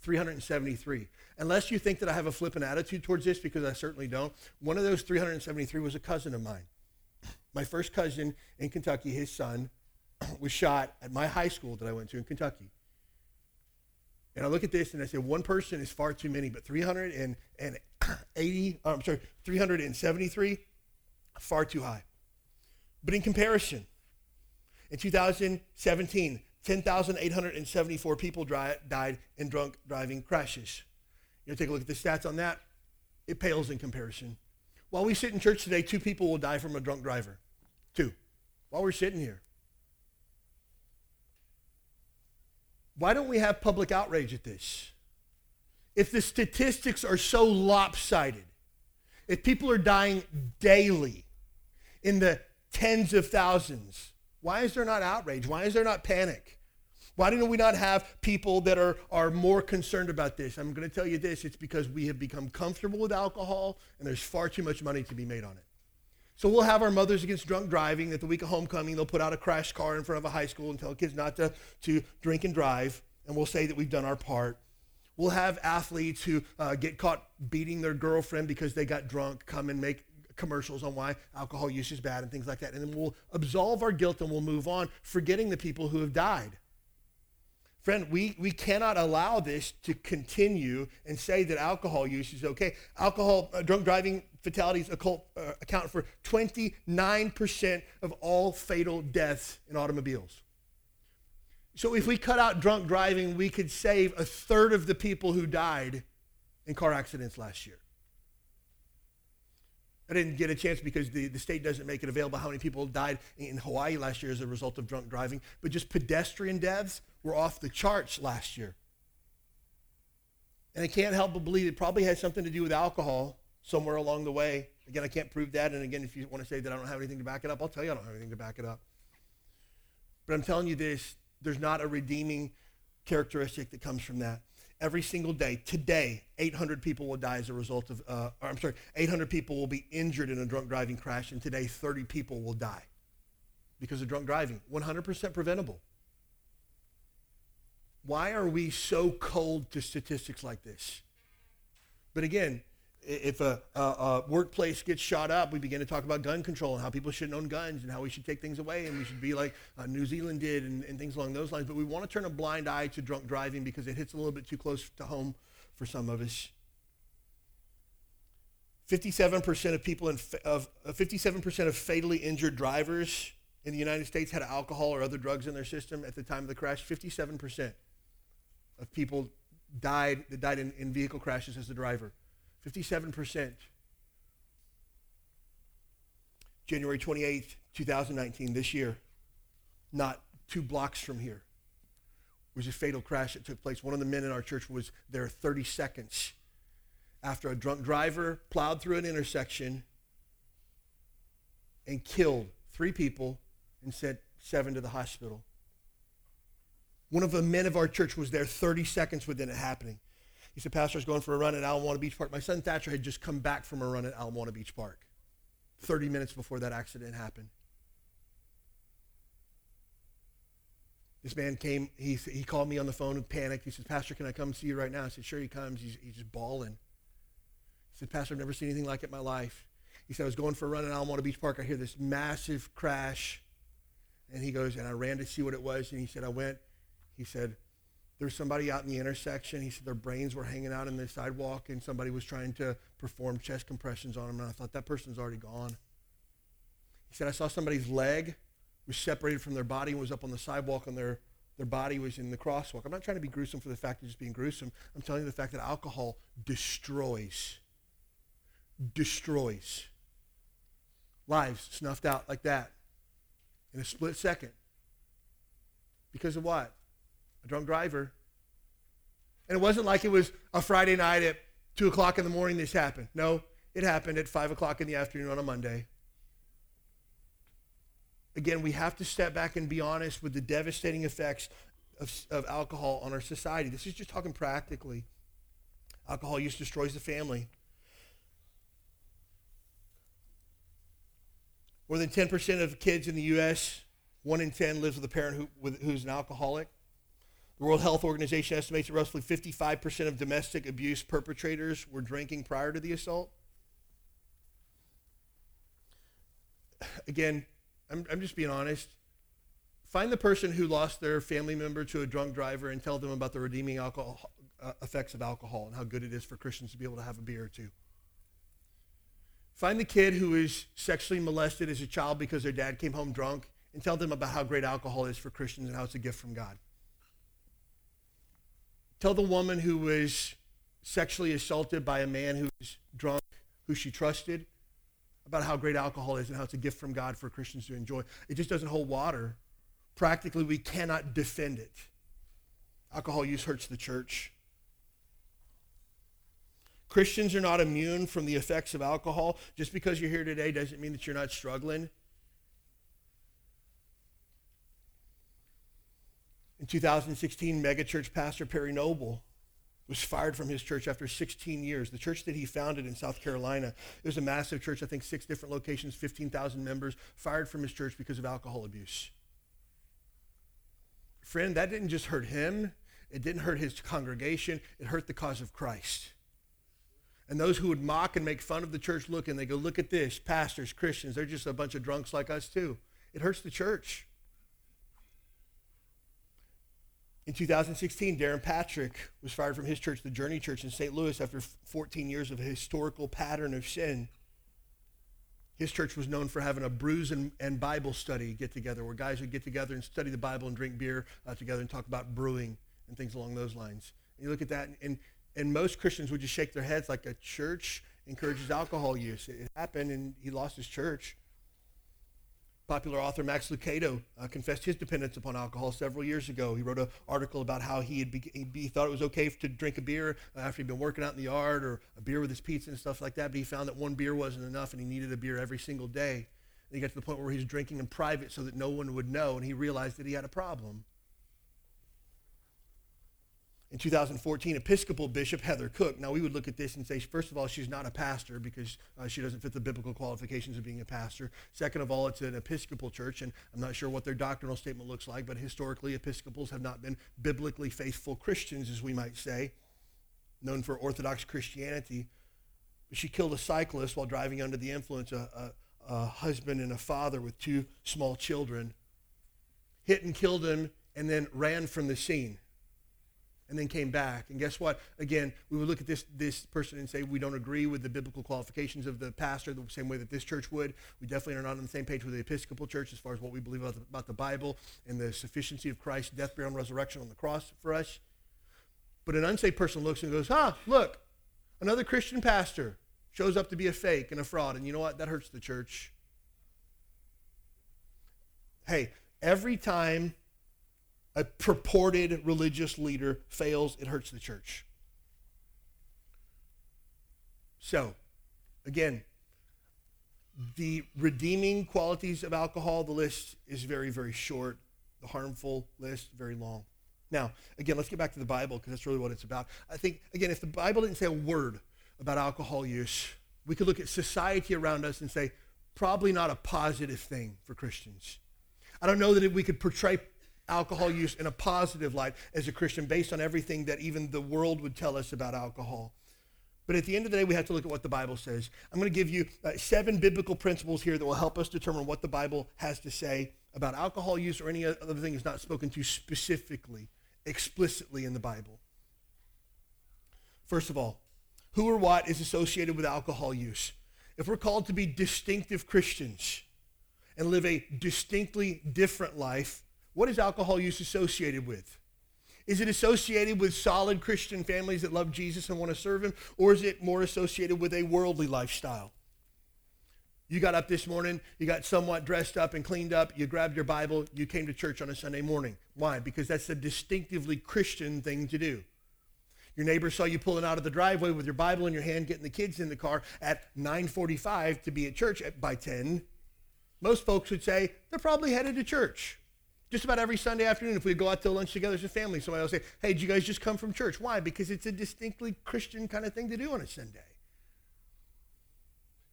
373. Unless you think that I have a flippant attitude towards this, because I certainly don't, one of those 373 was a cousin of mine. My first cousin in Kentucky, his son, [clears throat] was shot at my high school that I went to in Kentucky. And I look at this and I say, one person is far too many, but 380, [clears throat] I'm sorry, 373, far too high. But in comparison, in 2017, 10,874 people dry, died in drunk driving crashes. You know, take a look at the stats on that. It pales in comparison. While we sit in church today, two people will die from a drunk driver. Two. While we're sitting here. Why don't we have public outrage at this? If the statistics are so lopsided, if people are dying daily in the tens of thousands, why is there not outrage? Why is there not panic? Why do we not have people that are, are more concerned about this? I'm going to tell you this it's because we have become comfortable with alcohol and there's far too much money to be made on it. So we'll have our Mothers Against Drunk Driving at the week of homecoming. They'll put out a crash car in front of a high school and tell kids not to, to drink and drive. And we'll say that we've done our part. We'll have athletes who uh, get caught beating their girlfriend because they got drunk come and make commercials on why alcohol use is bad and things like that. And then we'll absolve our guilt and we'll move on, forgetting the people who have died. Friend, we, we cannot allow this to continue and say that alcohol use is okay. Alcohol, uh, drunk driving fatalities occult, uh, account for 29% of all fatal deaths in automobiles. So if we cut out drunk driving, we could save a third of the people who died in car accidents last year. I didn't get a chance because the, the state doesn't make it available how many people died in Hawaii last year as a result of drunk driving. But just pedestrian deaths were off the charts last year. And I can't help but believe it probably had something to do with alcohol somewhere along the way. Again, I can't prove that. And again, if you want to say that I don't have anything to back it up, I'll tell you I don't have anything to back it up. But I'm telling you this there's not a redeeming characteristic that comes from that every single day. Today, 800 people will die as a result of, uh, I'm sorry, 800 people will be injured in a drunk driving crash, and today 30 people will die because of drunk driving. 100% preventable. Why are we so cold to statistics like this? But again, if a, a, a, workplace gets shot up, we begin to talk about gun control and how people shouldn't own guns and how we should take things away and we should be like uh, New Zealand did and, and, things along those lines. But we want to turn a blind eye to drunk driving because it hits a little bit too close to home for some of us. 57% of people in, of uh, 57% of fatally injured drivers in the United States had alcohol or other drugs in their system at the time of the crash. 57% of people died that died in, in vehicle crashes as a driver. 57%. January 28th, 2019, this year, not two blocks from here, was a fatal crash that took place. One of the men in our church was there 30 seconds after a drunk driver plowed through an intersection and killed three people and sent seven to the hospital. One of the men of our church was there 30 seconds within it happening. He said, Pastor, I was going for a run at Ala Moana Beach Park. My son Thatcher had just come back from a run at Ala Moana Beach Park 30 minutes before that accident happened. This man came, he, he called me on the phone and panicked. He said, Pastor, can I come see you right now? I said, sure, he comes. He's, he's just bawling. He said, Pastor, I've never seen anything like it in my life. He said, I was going for a run at Ala Moana Beach Park. I hear this massive crash. And he goes, and I ran to see what it was. And he said, I went. He said, there was somebody out in the intersection. He said their brains were hanging out in the sidewalk, and somebody was trying to perform chest compressions on them. And I thought that person's already gone. He said I saw somebody's leg was separated from their body and was up on the sidewalk, and their their body was in the crosswalk. I'm not trying to be gruesome for the fact of just being gruesome. I'm telling you the fact that alcohol destroys, destroys lives snuffed out like that in a split second. Because of what? A drunk driver. And it wasn't like it was a Friday night at 2 o'clock in the morning this happened. No, it happened at 5 o'clock in the afternoon on a Monday. Again, we have to step back and be honest with the devastating effects of, of alcohol on our society. This is just talking practically. Alcohol use destroys the family. More than 10% of kids in the U.S., 1 in 10 lives with a parent who, with, who's an alcoholic. The World Health Organization estimates that roughly 55% of domestic abuse perpetrators were drinking prior to the assault. Again, I'm, I'm just being honest. Find the person who lost their family member to a drunk driver and tell them about the redeeming alcohol, uh, effects of alcohol and how good it is for Christians to be able to have a beer or two. Find the kid who was sexually molested as a child because their dad came home drunk and tell them about how great alcohol is for Christians and how it's a gift from God. Tell the woman who was sexually assaulted by a man who's drunk, who she trusted, about how great alcohol is and how it's a gift from God for Christians to enjoy. It just doesn't hold water. Practically, we cannot defend it. Alcohol use hurts the church. Christians are not immune from the effects of alcohol. Just because you're here today doesn't mean that you're not struggling. In 2016, megachurch pastor Perry Noble was fired from his church after 16 years. The church that he founded in South Carolina, it was a massive church, I think six different locations, 15,000 members, fired from his church because of alcohol abuse. Friend, that didn't just hurt him, it didn't hurt his congregation, it hurt the cause of Christ. And those who would mock and make fun of the church look and they go, look at this, pastors, Christians, they're just a bunch of drunks like us too. It hurts the church. In 2016, Darrin Patrick was fired from his church, the Journey Church in St. Louis, after 14 years of a historical pattern of sin. His church was known for having a brews and, and Bible study get together, where guys would get together and study the Bible and drink beer uh, together and talk about brewing and things along those lines. And you look at that, and, and most Christians would just shake their heads like a church encourages alcohol use. It happened, and he lost his church. Popular author Max Lucado uh, confessed his dependence upon alcohol several years ago. He wrote an article about how he, had be, he thought it was okay to drink a beer after he'd been working out in the yard or a beer with his pizza and stuff like that, but he found that one beer wasn't enough and he needed a beer every single day. And he got to the point where he was drinking in private so that no one would know, and he realized that he had a problem. In 2014, Episcopal Bishop Heather Cook. Now, we would look at this and say, first of all, she's not a pastor because uh, she doesn't fit the biblical qualifications of being a pastor. Second of all, it's an Episcopal church, and I'm not sure what their doctrinal statement looks like, but historically, Episcopals have not been biblically faithful Christians, as we might say, known for Orthodox Christianity. But she killed a cyclist while driving under the influence, a, a, a husband and a father with two small children, hit and killed him, and then ran from the scene and then came back. And guess what? Again, we would look at this, this person and say we don't agree with the biblical qualifications of the pastor the same way that this church would. We definitely are not on the same page with the Episcopal Church as far as what we believe about the, about the Bible and the sufficiency of Christ's death, burial, and resurrection on the cross for us. But an unsaved person looks and goes, ah, look, another Christian pastor shows up to be a fake and a fraud. And you know what? That hurts the church. Hey, every time a purported religious leader fails, it hurts the church. So, again, the redeeming qualities of alcohol, the list is very, very short. The harmful list, very long. Now, again, let's get back to the Bible because that's really what it's about. I think, again, if the Bible didn't say a word about alcohol use, we could look at society around us and say, probably not a positive thing for Christians. I don't know that we could portray alcohol use in a positive light as a Christian based on everything that even the world would tell us about alcohol. But at the end of the day, we have to look at what the Bible says. I'm going to give you uh, seven biblical principles here that will help us determine what the Bible has to say about alcohol use or any other thing that's not spoken to specifically, explicitly in the Bible. First of all, who or what is associated with alcohol use? If we're called to be distinctive Christians and live a distinctly different life, what is alcohol use associated with? Is it associated with solid Christian families that love Jesus and want to serve him? Or is it more associated with a worldly lifestyle? You got up this morning, you got somewhat dressed up and cleaned up, you grabbed your Bible, you came to church on a Sunday morning. Why? Because that's a distinctively Christian thing to do. Your neighbor saw you pulling out of the driveway with your Bible in your hand, getting the kids in the car at 9:45 to be at church at, by 10. Most folks would say they're probably headed to church. Just about every Sunday afternoon, if we go out to lunch together as a family, somebody will say, "Hey, did you guys just come from church?" Why? Because it's a distinctly Christian kind of thing to do on a Sunday.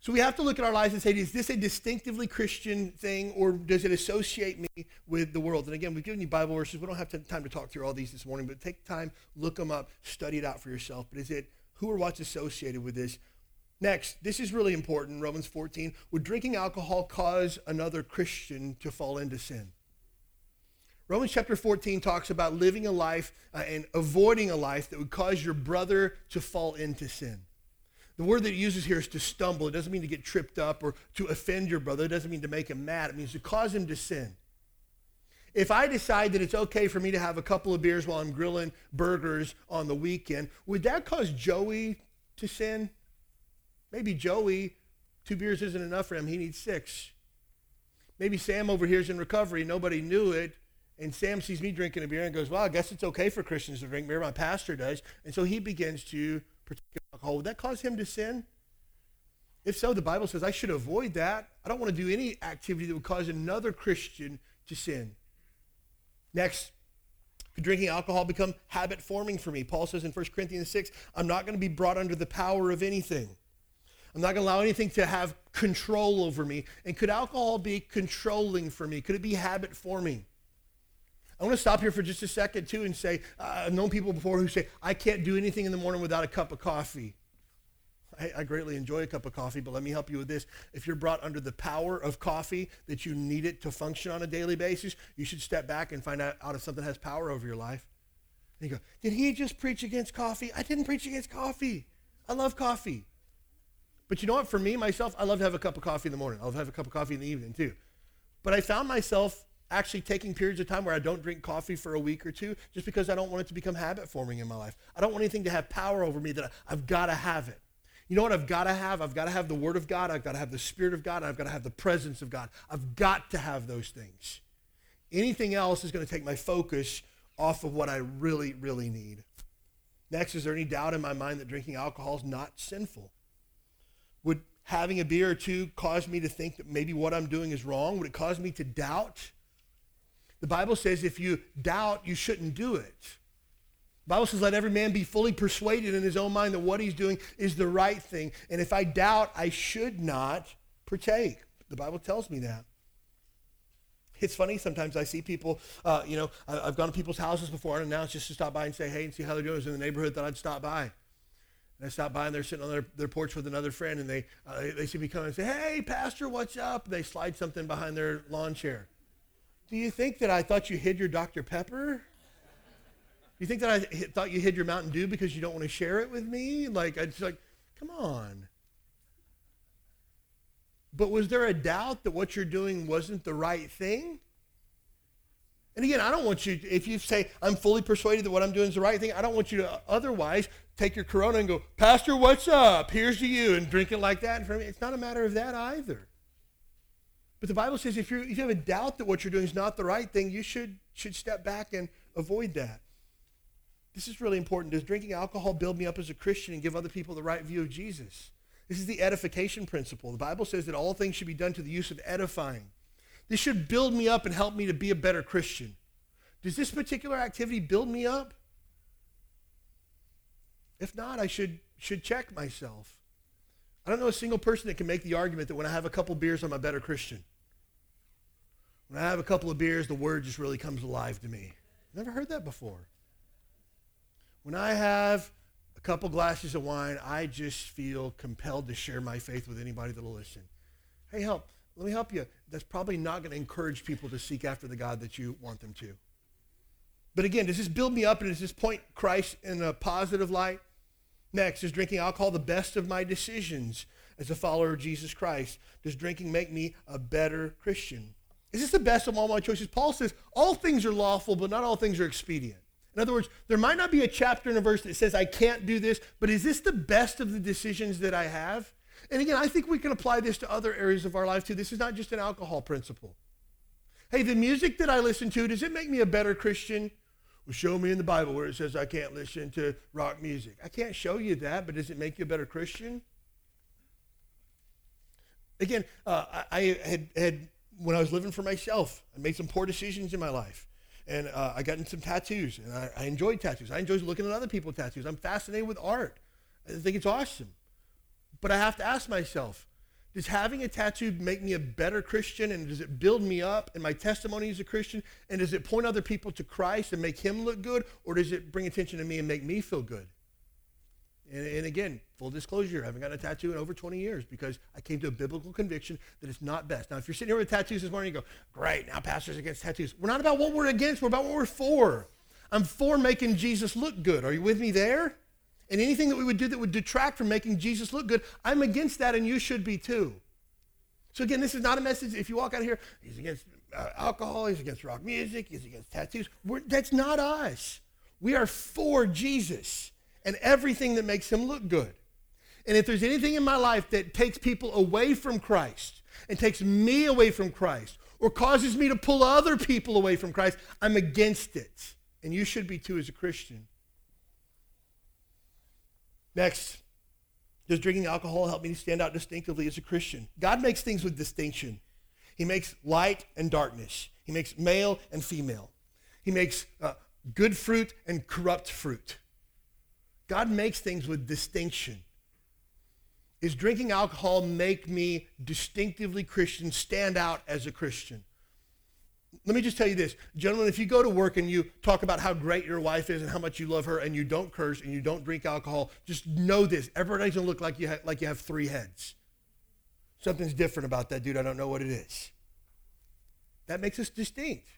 So we have to look at our lives and say, is this a distinctively Christian thing or does it associate me with the world? And again, we've given you Bible verses. We don't have time to talk through all these this morning, but take time, look them up, study it out for yourself. But is it who or what's associated with this? Next, this is really important, Romans 14. Would drinking alcohol cause another Christian to fall into sin? Romans chapter 14 talks about living a life uh, and avoiding a life that would cause your brother to fall into sin. The word that it uses here is to stumble. It doesn't mean to get tripped up or to offend your brother. It doesn't mean to make him mad. It means to cause him to sin. If I decide that it's okay for me to have a couple of beers while I'm grilling burgers on the weekend, would that cause Joey to sin? Maybe Joey, two beers isn't enough for him. He needs six. Maybe Sam over here is in recovery. Nobody knew it. And Sam sees me drinking a beer and goes, Well, I guess it's okay for Christians to drink beer. My pastor does. And so he begins to partake alcohol, would that cause him to sin? If so, the Bible says I should avoid that. I don't want to do any activity that would cause another Christian to sin. Next, could drinking alcohol become habit forming for me? Paul says in 1 Corinthians 6, I'm not going to be brought under the power of anything. I'm not going to allow anything to have control over me. And could alcohol be controlling for me? Could it be habit forming? I want to stop here for just a second, too, and say uh, I've known people before who say, I can't do anything in the morning without a cup of coffee. I, I, greatly enjoy a cup of coffee, but let me help you with this. If you're brought under the power of coffee, that you need it to function on a daily basis, you should step back and find out, out if something has power over your life. And you go, Did he just preach against coffee? I didn't preach against coffee. I love coffee. But you know what? For me, myself, I love to have a cup of coffee in the morning. I'll have a cup of coffee in the evening, too. But I found myself actually taking periods of time where I don't drink coffee for a week or two just because I don't want it to become habit forming in my life. I don't want anything to have power over me that I've got to have it. You know what I've got to have? I've got to have the Word of God. I've got to have the Spirit of God. I've got to have the presence of God. I've got to have those things. Anything else is going to take my focus off of what I really, really need. Next, is there any doubt in my mind that drinking alcohol is not sinful? Would having a beer or two cause me to think that maybe what I'm doing is wrong? Would it cause me to doubt? The Bible says if you doubt, you shouldn't do it. The Bible says, let every man be fully persuaded in his own mind that what he's doing is the right thing. And if I doubt, I should not partake. The Bible tells me that. It's funny, sometimes I see people, uh, you know, I've gone to people's houses before and announced just to stop by and say, hey, and see how they're doing. I in the neighborhood, that I'd stop by. And I stop by and they're sitting on their, their porch with another friend and they, uh, they see me come and say, hey, pastor, what's up? They slide something behind their lawn chair. Do you think that I thought you hid your Dr. Pepper? Do you think that I thought you hid your Mountain Dew because you don't want to share it with me? Like, I just like, come on. But was there a doubt that what you're doing wasn't the right thing? And again, I don't want you, if you say, I'm fully persuaded that what I'm doing is the right thing, I don't want you to otherwise take your Corona and go, Pastor, what's up? Here's to you, and drink it like that. It's not a matter of that either. But the Bible says if, you if you have a doubt that what you're doing is not the right thing, you should, should step back and avoid that. This is really important. Does drinking alcohol build me up as a Christian and give other people the right view of Jesus? This is the edification principle. The Bible says that all things should be done to the use of edifying. This should build me up and help me to be a better Christian. Does this particular activity build me up? If not, I should, should check myself. I don't know a single person that can make the argument that when I have a couple beers, I'm a better Christian. When I have a couple of beers, the word just really comes alive to me. Never heard that before. When I have a couple glasses of wine, I just feel compelled to share my faith with anybody that'll listen. Hey, help. Let me help you. That's probably not going to encourage people to seek after the God that you want them to. But again, does this build me up and does this point Christ in a positive light? Next, is drinking alcohol the best of my decisions as a follower of Jesus Christ? Does drinking make me a better Christian? Is this the best of all my choices? Paul says all things are lawful, but not all things are expedient. In other words, there might not be a chapter and a verse that says I can't do this, but is this the best of the decisions that I have? And again, I think we can apply this to other areas of our life too. This is not just an alcohol principle. Hey, the music that I listen to, does it make me a better Christian? Well, show me in the Bible where it says I can't listen to rock music. I can't show you that, but does it make you a better Christian? Again, uh, I, I had, had, when I was living for myself, I made some poor decisions in my life. And uh, I got into some tattoos, and I, I enjoyed tattoos. I enjoyed looking at other people's tattoos. I'm fascinated with art. I think it's awesome. But I have to ask myself, does having a tattoo make me a better Christian? And does it build me up in my testimony as a Christian? And does it point other people to Christ and make him look good? Or does it bring attention to me and make me feel good? And, and, again, full disclosure, I haven't gotten a tattoo in over 20 years because I came to a biblical conviction that it's not best. Now, if you're sitting here with tattoos this morning, you go, great, now pastor's against tattoos. We're not about what we're against, we're about what we're for. I'm for making Jesus look good. Are you with me there? And anything that we would do that would detract from making Jesus look good, I'm against that, and you should be too. So again, this is not a message. If you walk out of here, he's against uh, alcohol, he's against rock music, he's against tattoos. We're, that's not us. We are for Jesus and everything that makes him look good. And if there's anything in my life that takes people away from Christ and takes me away from Christ or causes me to pull other people away from Christ, I'm against it. And you should be too as a Christian. Next, does drinking alcohol help me to stand out distinctively as a Christian? God makes things with distinction. He makes light and darkness. He makes male and female. He makes uh, good fruit and corrupt fruit. God makes things with distinction. Is drinking alcohol make me distinctively Christian, stand out as a Christian? Let me just tell you this. Gentlemen, if you go to work and you talk about how great your wife is and how much you love her and you don't curse and you don't drink alcohol, just know this. Everybody's going to look like you, ha- like you have three heads. Something's different about that dude. I don't know what it is. That makes us distinct.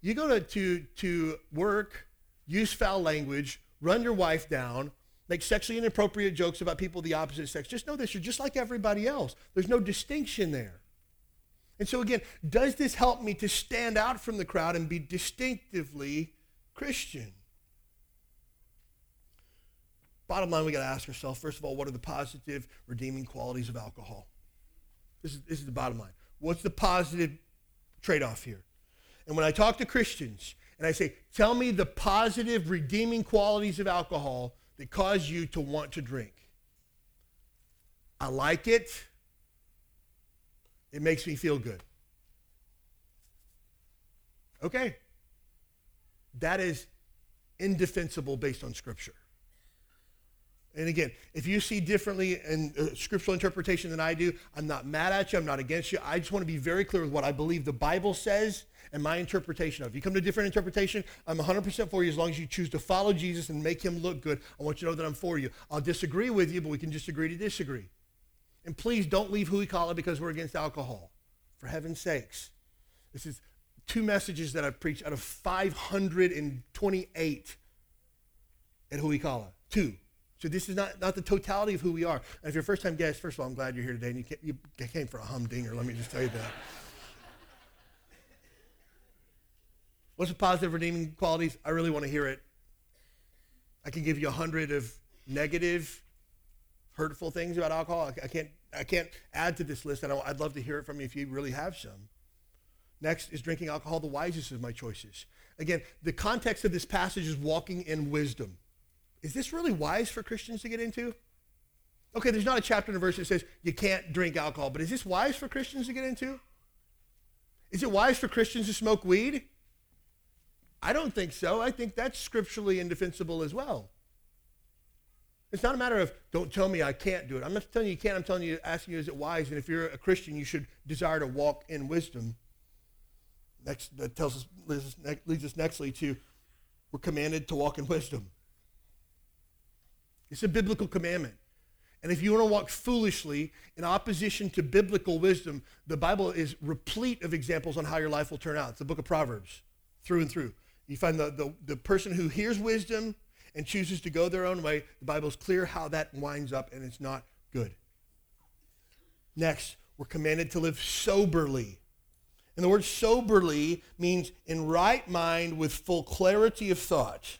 You go to, to, to work, use foul language, run your wife down, make sexually inappropriate jokes about people of the opposite sex. Just know this, you're just like everybody else. There's no distinction there. And so, again, does this help me to stand out from the crowd and be distinctively Christian? Bottom line, we got to ask ourselves first of all, what are the positive, redeeming qualities of alcohol? This is, this is the bottom line. What's the positive trade off here? And when I talk to Christians, and I say, tell me the positive, redeeming qualities of alcohol that cause you to want to drink. I like it. It makes me feel good. Okay. That is indefensible based on Scripture. And again, if you see differently in uh, scriptural interpretation than I do, I'm not mad at you. I'm not against you. I just want to be very clear with what I believe the Bible says and my interpretation of. If you come to a different interpretation, I'm 100% for you as long as you choose to follow Jesus and make him look good. I want you to know that I'm for you. I'll disagree with you, but we can just agree to disagree. And please don't leave Hui Kala because we're against alcohol. For heaven's sakes. This is two messages that I've preached out of 528 at Hui Kala. Two. So this is not, not the totality of who we are. And if you're a first-time guest, first of all, I'm glad you're here today. And you, came, you came for a humdinger, let me just tell you that. What's the positive redeeming qualities? I really want to hear it. I can give you a hundred of negative, hurtful things about alcohol. I can't, I can't add to this list, and I'd love to hear it from you if you really have some. Next is drinking alcohol the wisest of my choices. Again, the context of this passage is walking in wisdom. Is this really wise for Christians to get into? Okay, there's not a chapter and a verse that says you can't drink alcohol, but is this wise for Christians to get into? Is it wise for Christians to smoke weed? I don't think so. I think that's scripturally indefensible as well. It's not a matter of don't tell me I can't do it. I'm not telling you you can't. I'm telling you, asking you, is it wise? And if you're a Christian, you should desire to walk in wisdom. Next, that tells us leads us, leads us nextly to we're commanded to walk in wisdom. It's a biblical commandment. And if you want to walk foolishly in opposition to biblical wisdom, the Bible is replete of examples on how your life will turn out. It's the book of Proverbs, through and through. You find the, the, the person who hears wisdom and chooses to go their own way, the Bible is clear how that winds up, and it's not good. Next, we're commanded to live soberly. And the word soberly means in right mind with full clarity of thought.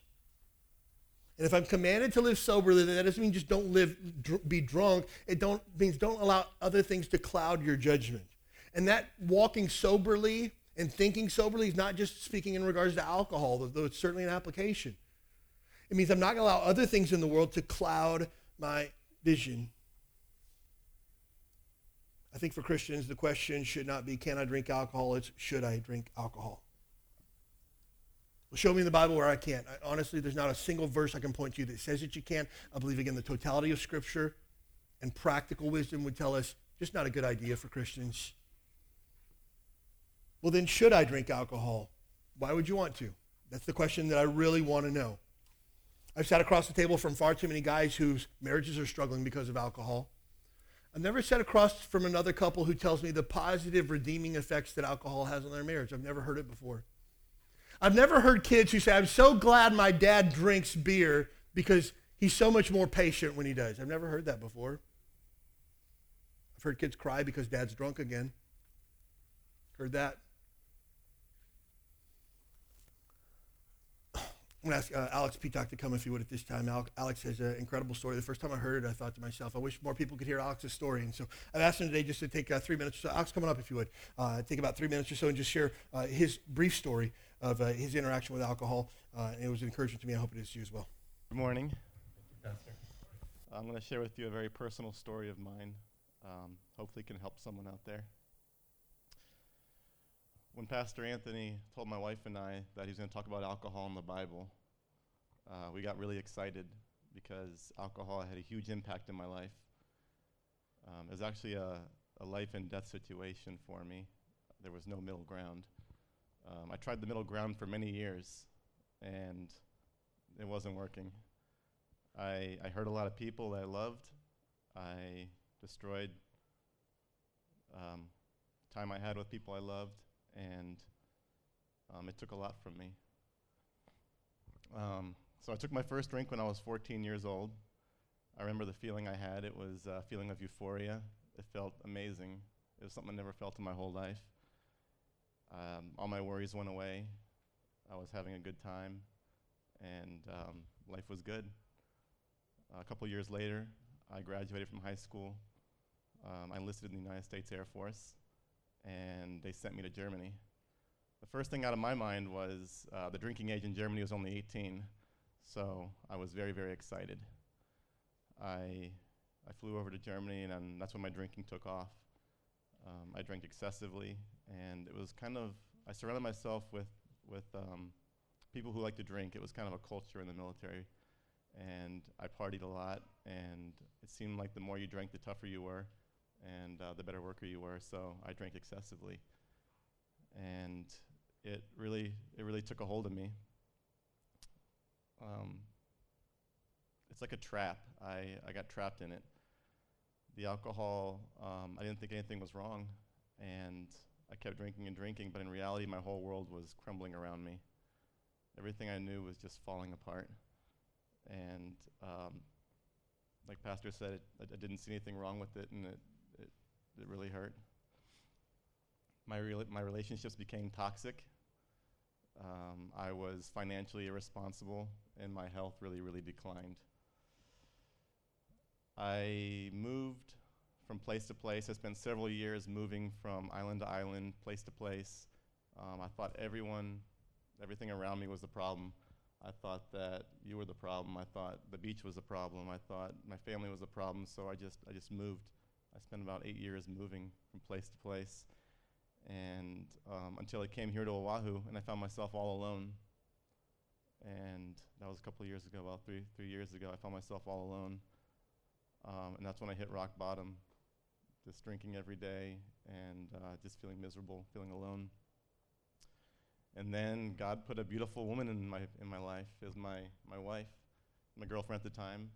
And if I'm commanded to live soberly, then that doesn't mean just don't live, dr- be drunk. It don't means don't allow other things to cloud your judgment. And that walking soberly and thinking soberly is not just speaking in regards to alcohol, though it's certainly an application. It means I'm not going to allow other things in the world to cloud my vision. I think for Christians, the question should not be, can I drink alcohol? It's, should I drink alcohol? Well, show me in the Bible where I can't. I, honestly, there's not a single verse I can point to that says that you can't. I believe, again, the totality of Scripture and practical wisdom would tell us just not a good idea for Christians. Well, then, should I drink alcohol? Why would you want to? That's the question that I really want to know. I've sat across the table from far too many guys whose marriages are struggling because of alcohol. I've never sat across from another couple who tells me the positive redeeming effects that alcohol has on their marriage. I've never heard it before. I've never heard kids who say, I'm so glad my dad drinks beer because he's so much more patient when he does. I've never heard that before. I've heard kids cry because dad's drunk again. Heard that. I'm going to ask uh, Alex Peacock to come if you would at this time. Alex has an incredible story. The first time I heard it, I thought to myself, I wish more people could hear Alex's story. And so I've asked him today just to take uh, three minutes. So Alex, coming up if you would. Uh, take about three minutes or so and just share uh, his brief story of uh, his interaction with alcohol. Uh, and it was an encouragement to me. I hope it is to you as well. Good morning. You, I'm going to share with you a very personal story of mine. Um, hopefully, can help someone out there. When Pastor Anthony told my wife and I that he's going to talk about alcohol in the Bible, uh, we got really excited because alcohol had a huge impact in my life. Um, it was actually a, a life and death situation for me. There was no middle ground. Um, I tried the middle ground for many years, and it wasn't working. I, I hurt a lot of people that I loved. I destroyed um, time I had with people I loved, and um, it took a lot from me. Um, so I took my first drink when I was 14 years old. I remember the feeling I had. It was a feeling of euphoria. It felt amazing. It was something I never felt in my whole life. Um, all my worries went away. I was having a good time, and um, life was good. A couple years later, I graduated from high school. Um, I enlisted in the United States Air Force, and they sent me to Germany. The first thing out of my mind was uh, the drinking age in Germany was only 18, so I was very, very excited. I, I flew over to Germany, and that's when my drinking took off. Um, I drank excessively, and it was kind of I surrounded myself with with um, people who like to drink. It was kind of a culture in the military, and I partied a lot. And it seemed like the more you drank, the tougher you were, and uh, the better worker you were. So I drank excessively, and it really it really took a hold of me. Um, it's like a trap. I, I got trapped in it. The alcohol, um, I didn't think anything was wrong, and I kept drinking and drinking, but in reality, my whole world was crumbling around me. Everything I knew was just falling apart. And um, like Pastor said, it, I, I, didn't see anything wrong with it, and it, it, it really hurt. My, re- my relationships became toxic. Um, I was financially irresponsible, and my health really, really declined. I moved from place to place. I spent several years moving from island to island, place to place. Um, I thought everyone, everything around me was the problem. I thought that you were the problem. I thought the beach was the problem. I thought my family was the problem. So I just, I just moved. I spent about eight years moving from place to place, and um, until I came here to Oahu, and I found myself all alone. And that was a couple of years ago, about three, three years ago. I found myself all alone. Um, and that's when I hit rock bottom just drinking every day and uh, just feeling miserable, feeling alone. And then God put a beautiful woman in my in my life as my my wife, my girlfriend at the time.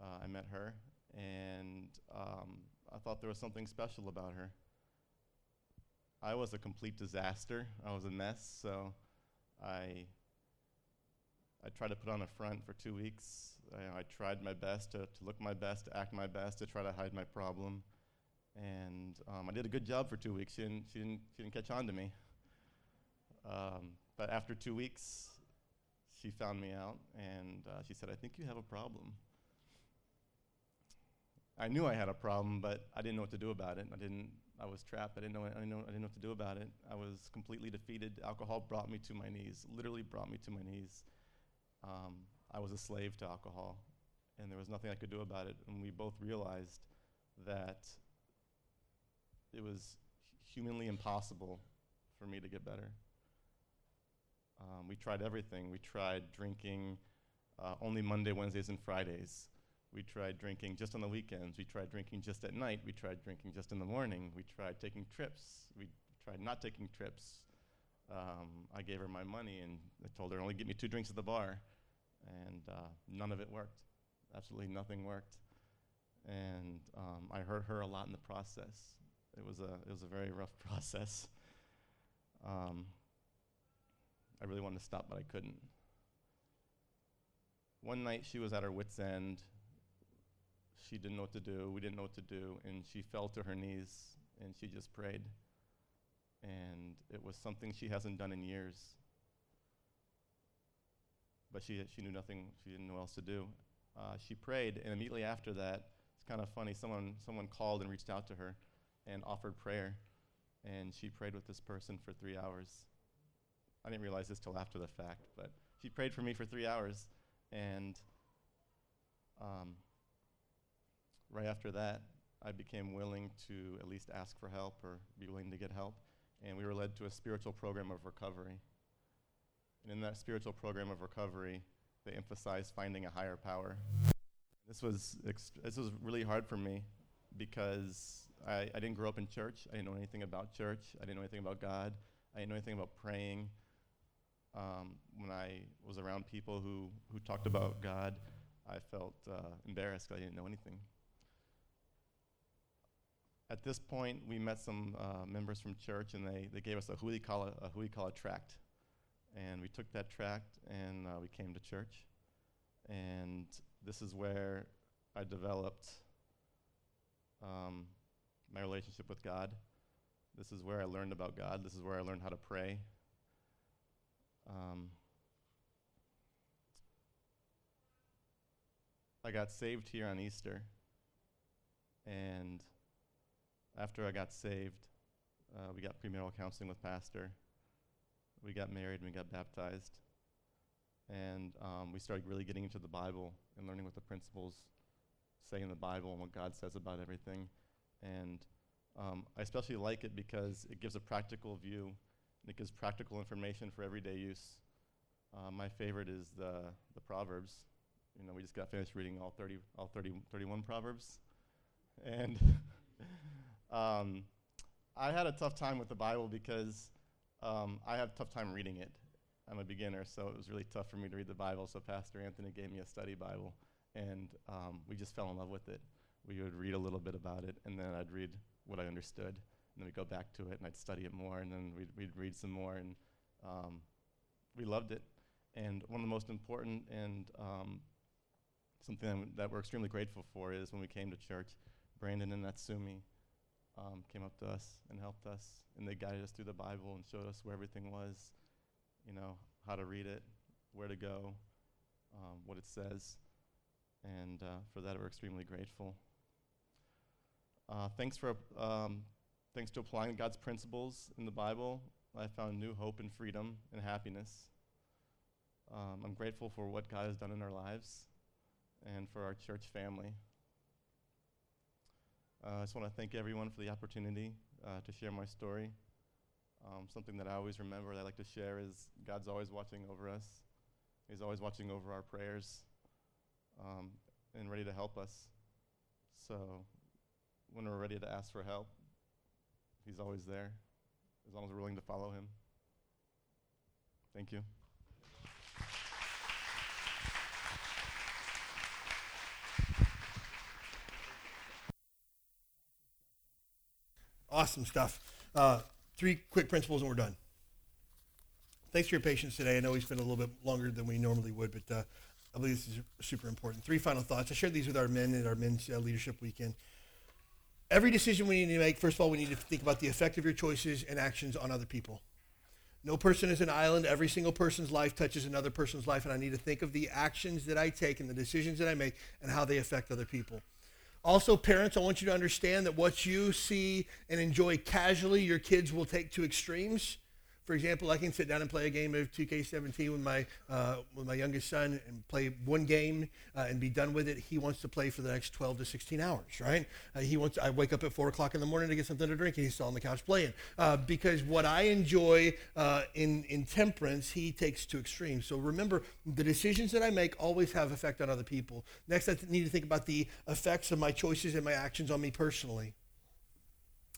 Uh, I met her, and um, I thought there was something special about her. I was a complete disaster. I was a mess, so I I tried to put on a front for two weeks. I, I tried my best to, to look my best, to act my best, to try to hide my problem and um, I did a good job for two weeks. She didn't, she didn't, she didn't catch on to me. Um, but after two weeks, she found me out and uh, she said, I think you have a problem. I knew I had a problem, but I didn't know what to do about it. I didn't. I was trapped. I didn't know. I didn't know. I didn't know what to do about it. I was completely defeated. Alcohol brought me to my knees. Literally brought me to my knees. Um, I was a slave to alcohol, and there was nothing I could do about it. And we both realized that it was humanly impossible for me to get better. Um, we tried everything. We tried drinking uh, only Monday, Wednesdays, and Fridays. We tried drinking just on the weekends. We tried drinking just at night. We tried drinking just in the morning. We tried taking trips. We tried not taking trips. Um, I gave her my money and I told her only get me two drinks at the bar, and uh, none of it worked. Absolutely nothing worked, and um, I hurt her a lot in the process. It was a it was a very rough [laughs] process. Um, I really wanted to stop, but I couldn't. One night she was at her wits' end. She didn't know what to do. We didn't know what to do. And she fell to her knees and she just prayed. And it was something she hasn't done in years. But she, she knew nothing, she didn't know what else to do. Uh, she prayed, and immediately after that, it's kind of funny, someone, someone called and reached out to her and offered prayer. And she prayed with this person for three hours. I didn't realize this till after the fact, but she prayed for me for three hours, and um, right after that, I became willing to at least ask for help or be willing to get help, and we were led to a spiritual program of recovery. And in that spiritual program of recovery, they emphasized finding a higher power. This was this was really hard for me because I, I didn't grow up in church. I didn't know anything about church. I didn't know anything about God. I didn't know anything about praying um, when I was around people who, who talked about God, I felt uh, embarrassed because I didn't know anything. At this point, we met some uh, members from church, and they, they gave us a we call a, we call tract, and we took that tract and uh, we came to church, and this is where I developed um, my relationship with God. This is where I learned about God. This is where I learned how to pray. Um, I got saved here on Easter, and after I got saved, uh, we got premarital counseling with Pastor. We got married and we got baptized. And um, we started really getting into the Bible and learning what the principles say in the Bible and what God says about everything. And um, I especially like it because it gives a practical view it gives practical information for everyday use. Uh, my favorite is the, the Proverbs. You know, we just got finished reading all 30, all 30, 31 Proverbs. And [laughs] um, I had a tough time with the Bible because um, I have a tough time reading it. I'm a beginner, so it was really tough for me to read the Bible. So Pastor Anthony gave me a study Bible, and um, we just fell in love with it. We would read a little bit about it, and then I'd read what I understood and then we'd go back to it and I'd study it more and then we'd, we'd read some more and um, we loved it. And one of the most important and um, something that we're extremely grateful for is when we came to church, Brandon and Natsumi um, came up to us and helped us and they guided us through the Bible and showed us where everything was, you know, how to read it, where to go, um, what it says. And uh, for that, we're extremely grateful. Uh, thanks for um, Thanks to applying God's principles in the Bible, I found new hope and freedom and happiness. Um, I'm grateful for what God has done in our lives and for our church family. Uh, I just want to thank everyone for the opportunity uh, to share my story. Um, something that I always remember that I like to share is God's always watching over us. He's always watching over our prayers um, and ready to help us. So when we're ready to ask for help, He's always there, as long as we're willing to follow him. Thank you. Awesome stuff. Uh, three quick principles and we're done. Thanks for your patience today. I know we spent a little bit longer than we normally would, but uh, I believe this is super important. Three final thoughts. I shared these with our men at our men's uh, leadership weekend every decision we need to make, first of all, we need to think about the effect of your choices and actions on other people. No person is an island. Every single person's life touches another person's life, and I need to think of the actions that I take and the decisions that I make and how they affect other people. Also, parents, I want you to understand that what you see and enjoy casually, your kids will take to extremes. For example, I can sit down and play a game of 2K17 with my uh, with my youngest son and play one game uh, and be done with it. He wants to play for the next 12 to 16 hours, right? Uh, he wants. I wake up at four o'clock in the morning to get something to drink, and he's still on the couch playing. Uh, because what I enjoy uh, in in temperance, he takes to extremes. So remember, the decisions that I make always have effect on other people. Next, I need to think about the effects of my choices and my actions on me personally.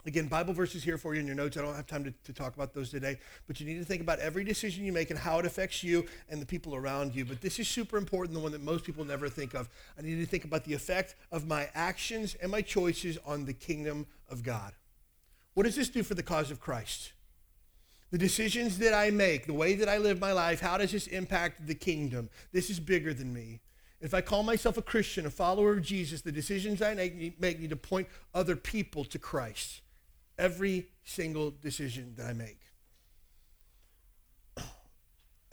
Again, Bible verses here for you in your notes. I don't have time to, to talk about those today, but you need to think about every decision you make and how it affects you and the people around you. But this is super important, the one that most people never think of. I need to think about the effect of my actions and my choices on the kingdom of God. What does this do for the cause of Christ? The decisions that I make, the way that I live my life, how does this impact the kingdom? This is bigger than me. If I call myself a Christian, a follower of Jesus, the decisions I make need to point other people to Christ every single decision that I make.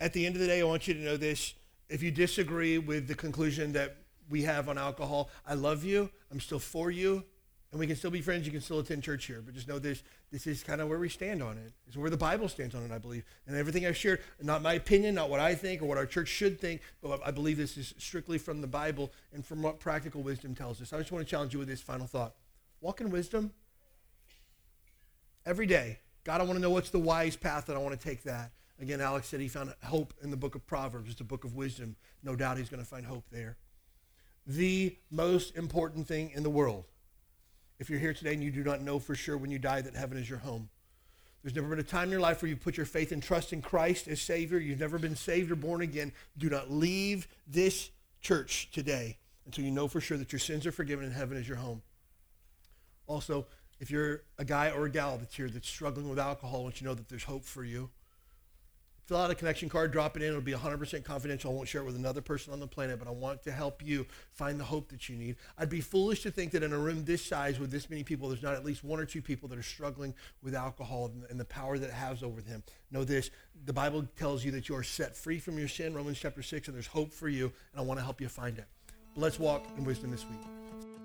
At the end of the day, I want you to know this. If you disagree with the conclusion that we have on alcohol, I love you. I'm still for you. And we can still be friends. You can still attend church here. But just know this this is kind of where we stand on it. It's where the Bible stands on it, I believe. And everything I've shared, not my opinion, not what I think or what our church should think, but I believe this is strictly from the Bible and from what practical wisdom tells us. I just want to challenge you with this final thought. Walk in wisdom every day. God, I want to know what's the wise path that I want to take that. Again, Alex said he found hope in the book of Proverbs. It's a book of wisdom. No doubt he's going to find hope there. The most important thing in the world. If you're here today and you do not know for sure when you die that heaven is your home, there's never been a time in your life where you put your faith and trust in Christ as Savior. You've never been saved or born again. Do not leave this church today until you know for sure that your sins are forgiven and heaven is your home. Also, if you're a guy or a gal that's here that's struggling with alcohol, I want you to know that there's hope for you. Fill out a connection card, drop it in. It'll be 100% confidential. I won't share it with another person on the planet, but I want to help you find the hope that you need. I'd be foolish to think that in a room this size with this many people, there's not at least one or two people that are struggling with alcohol and the power that it has over them. Know this the Bible tells you that you are set free from your sin, Romans chapter 6, and there's hope for you, and I want to help you find it. But let's walk in wisdom this week.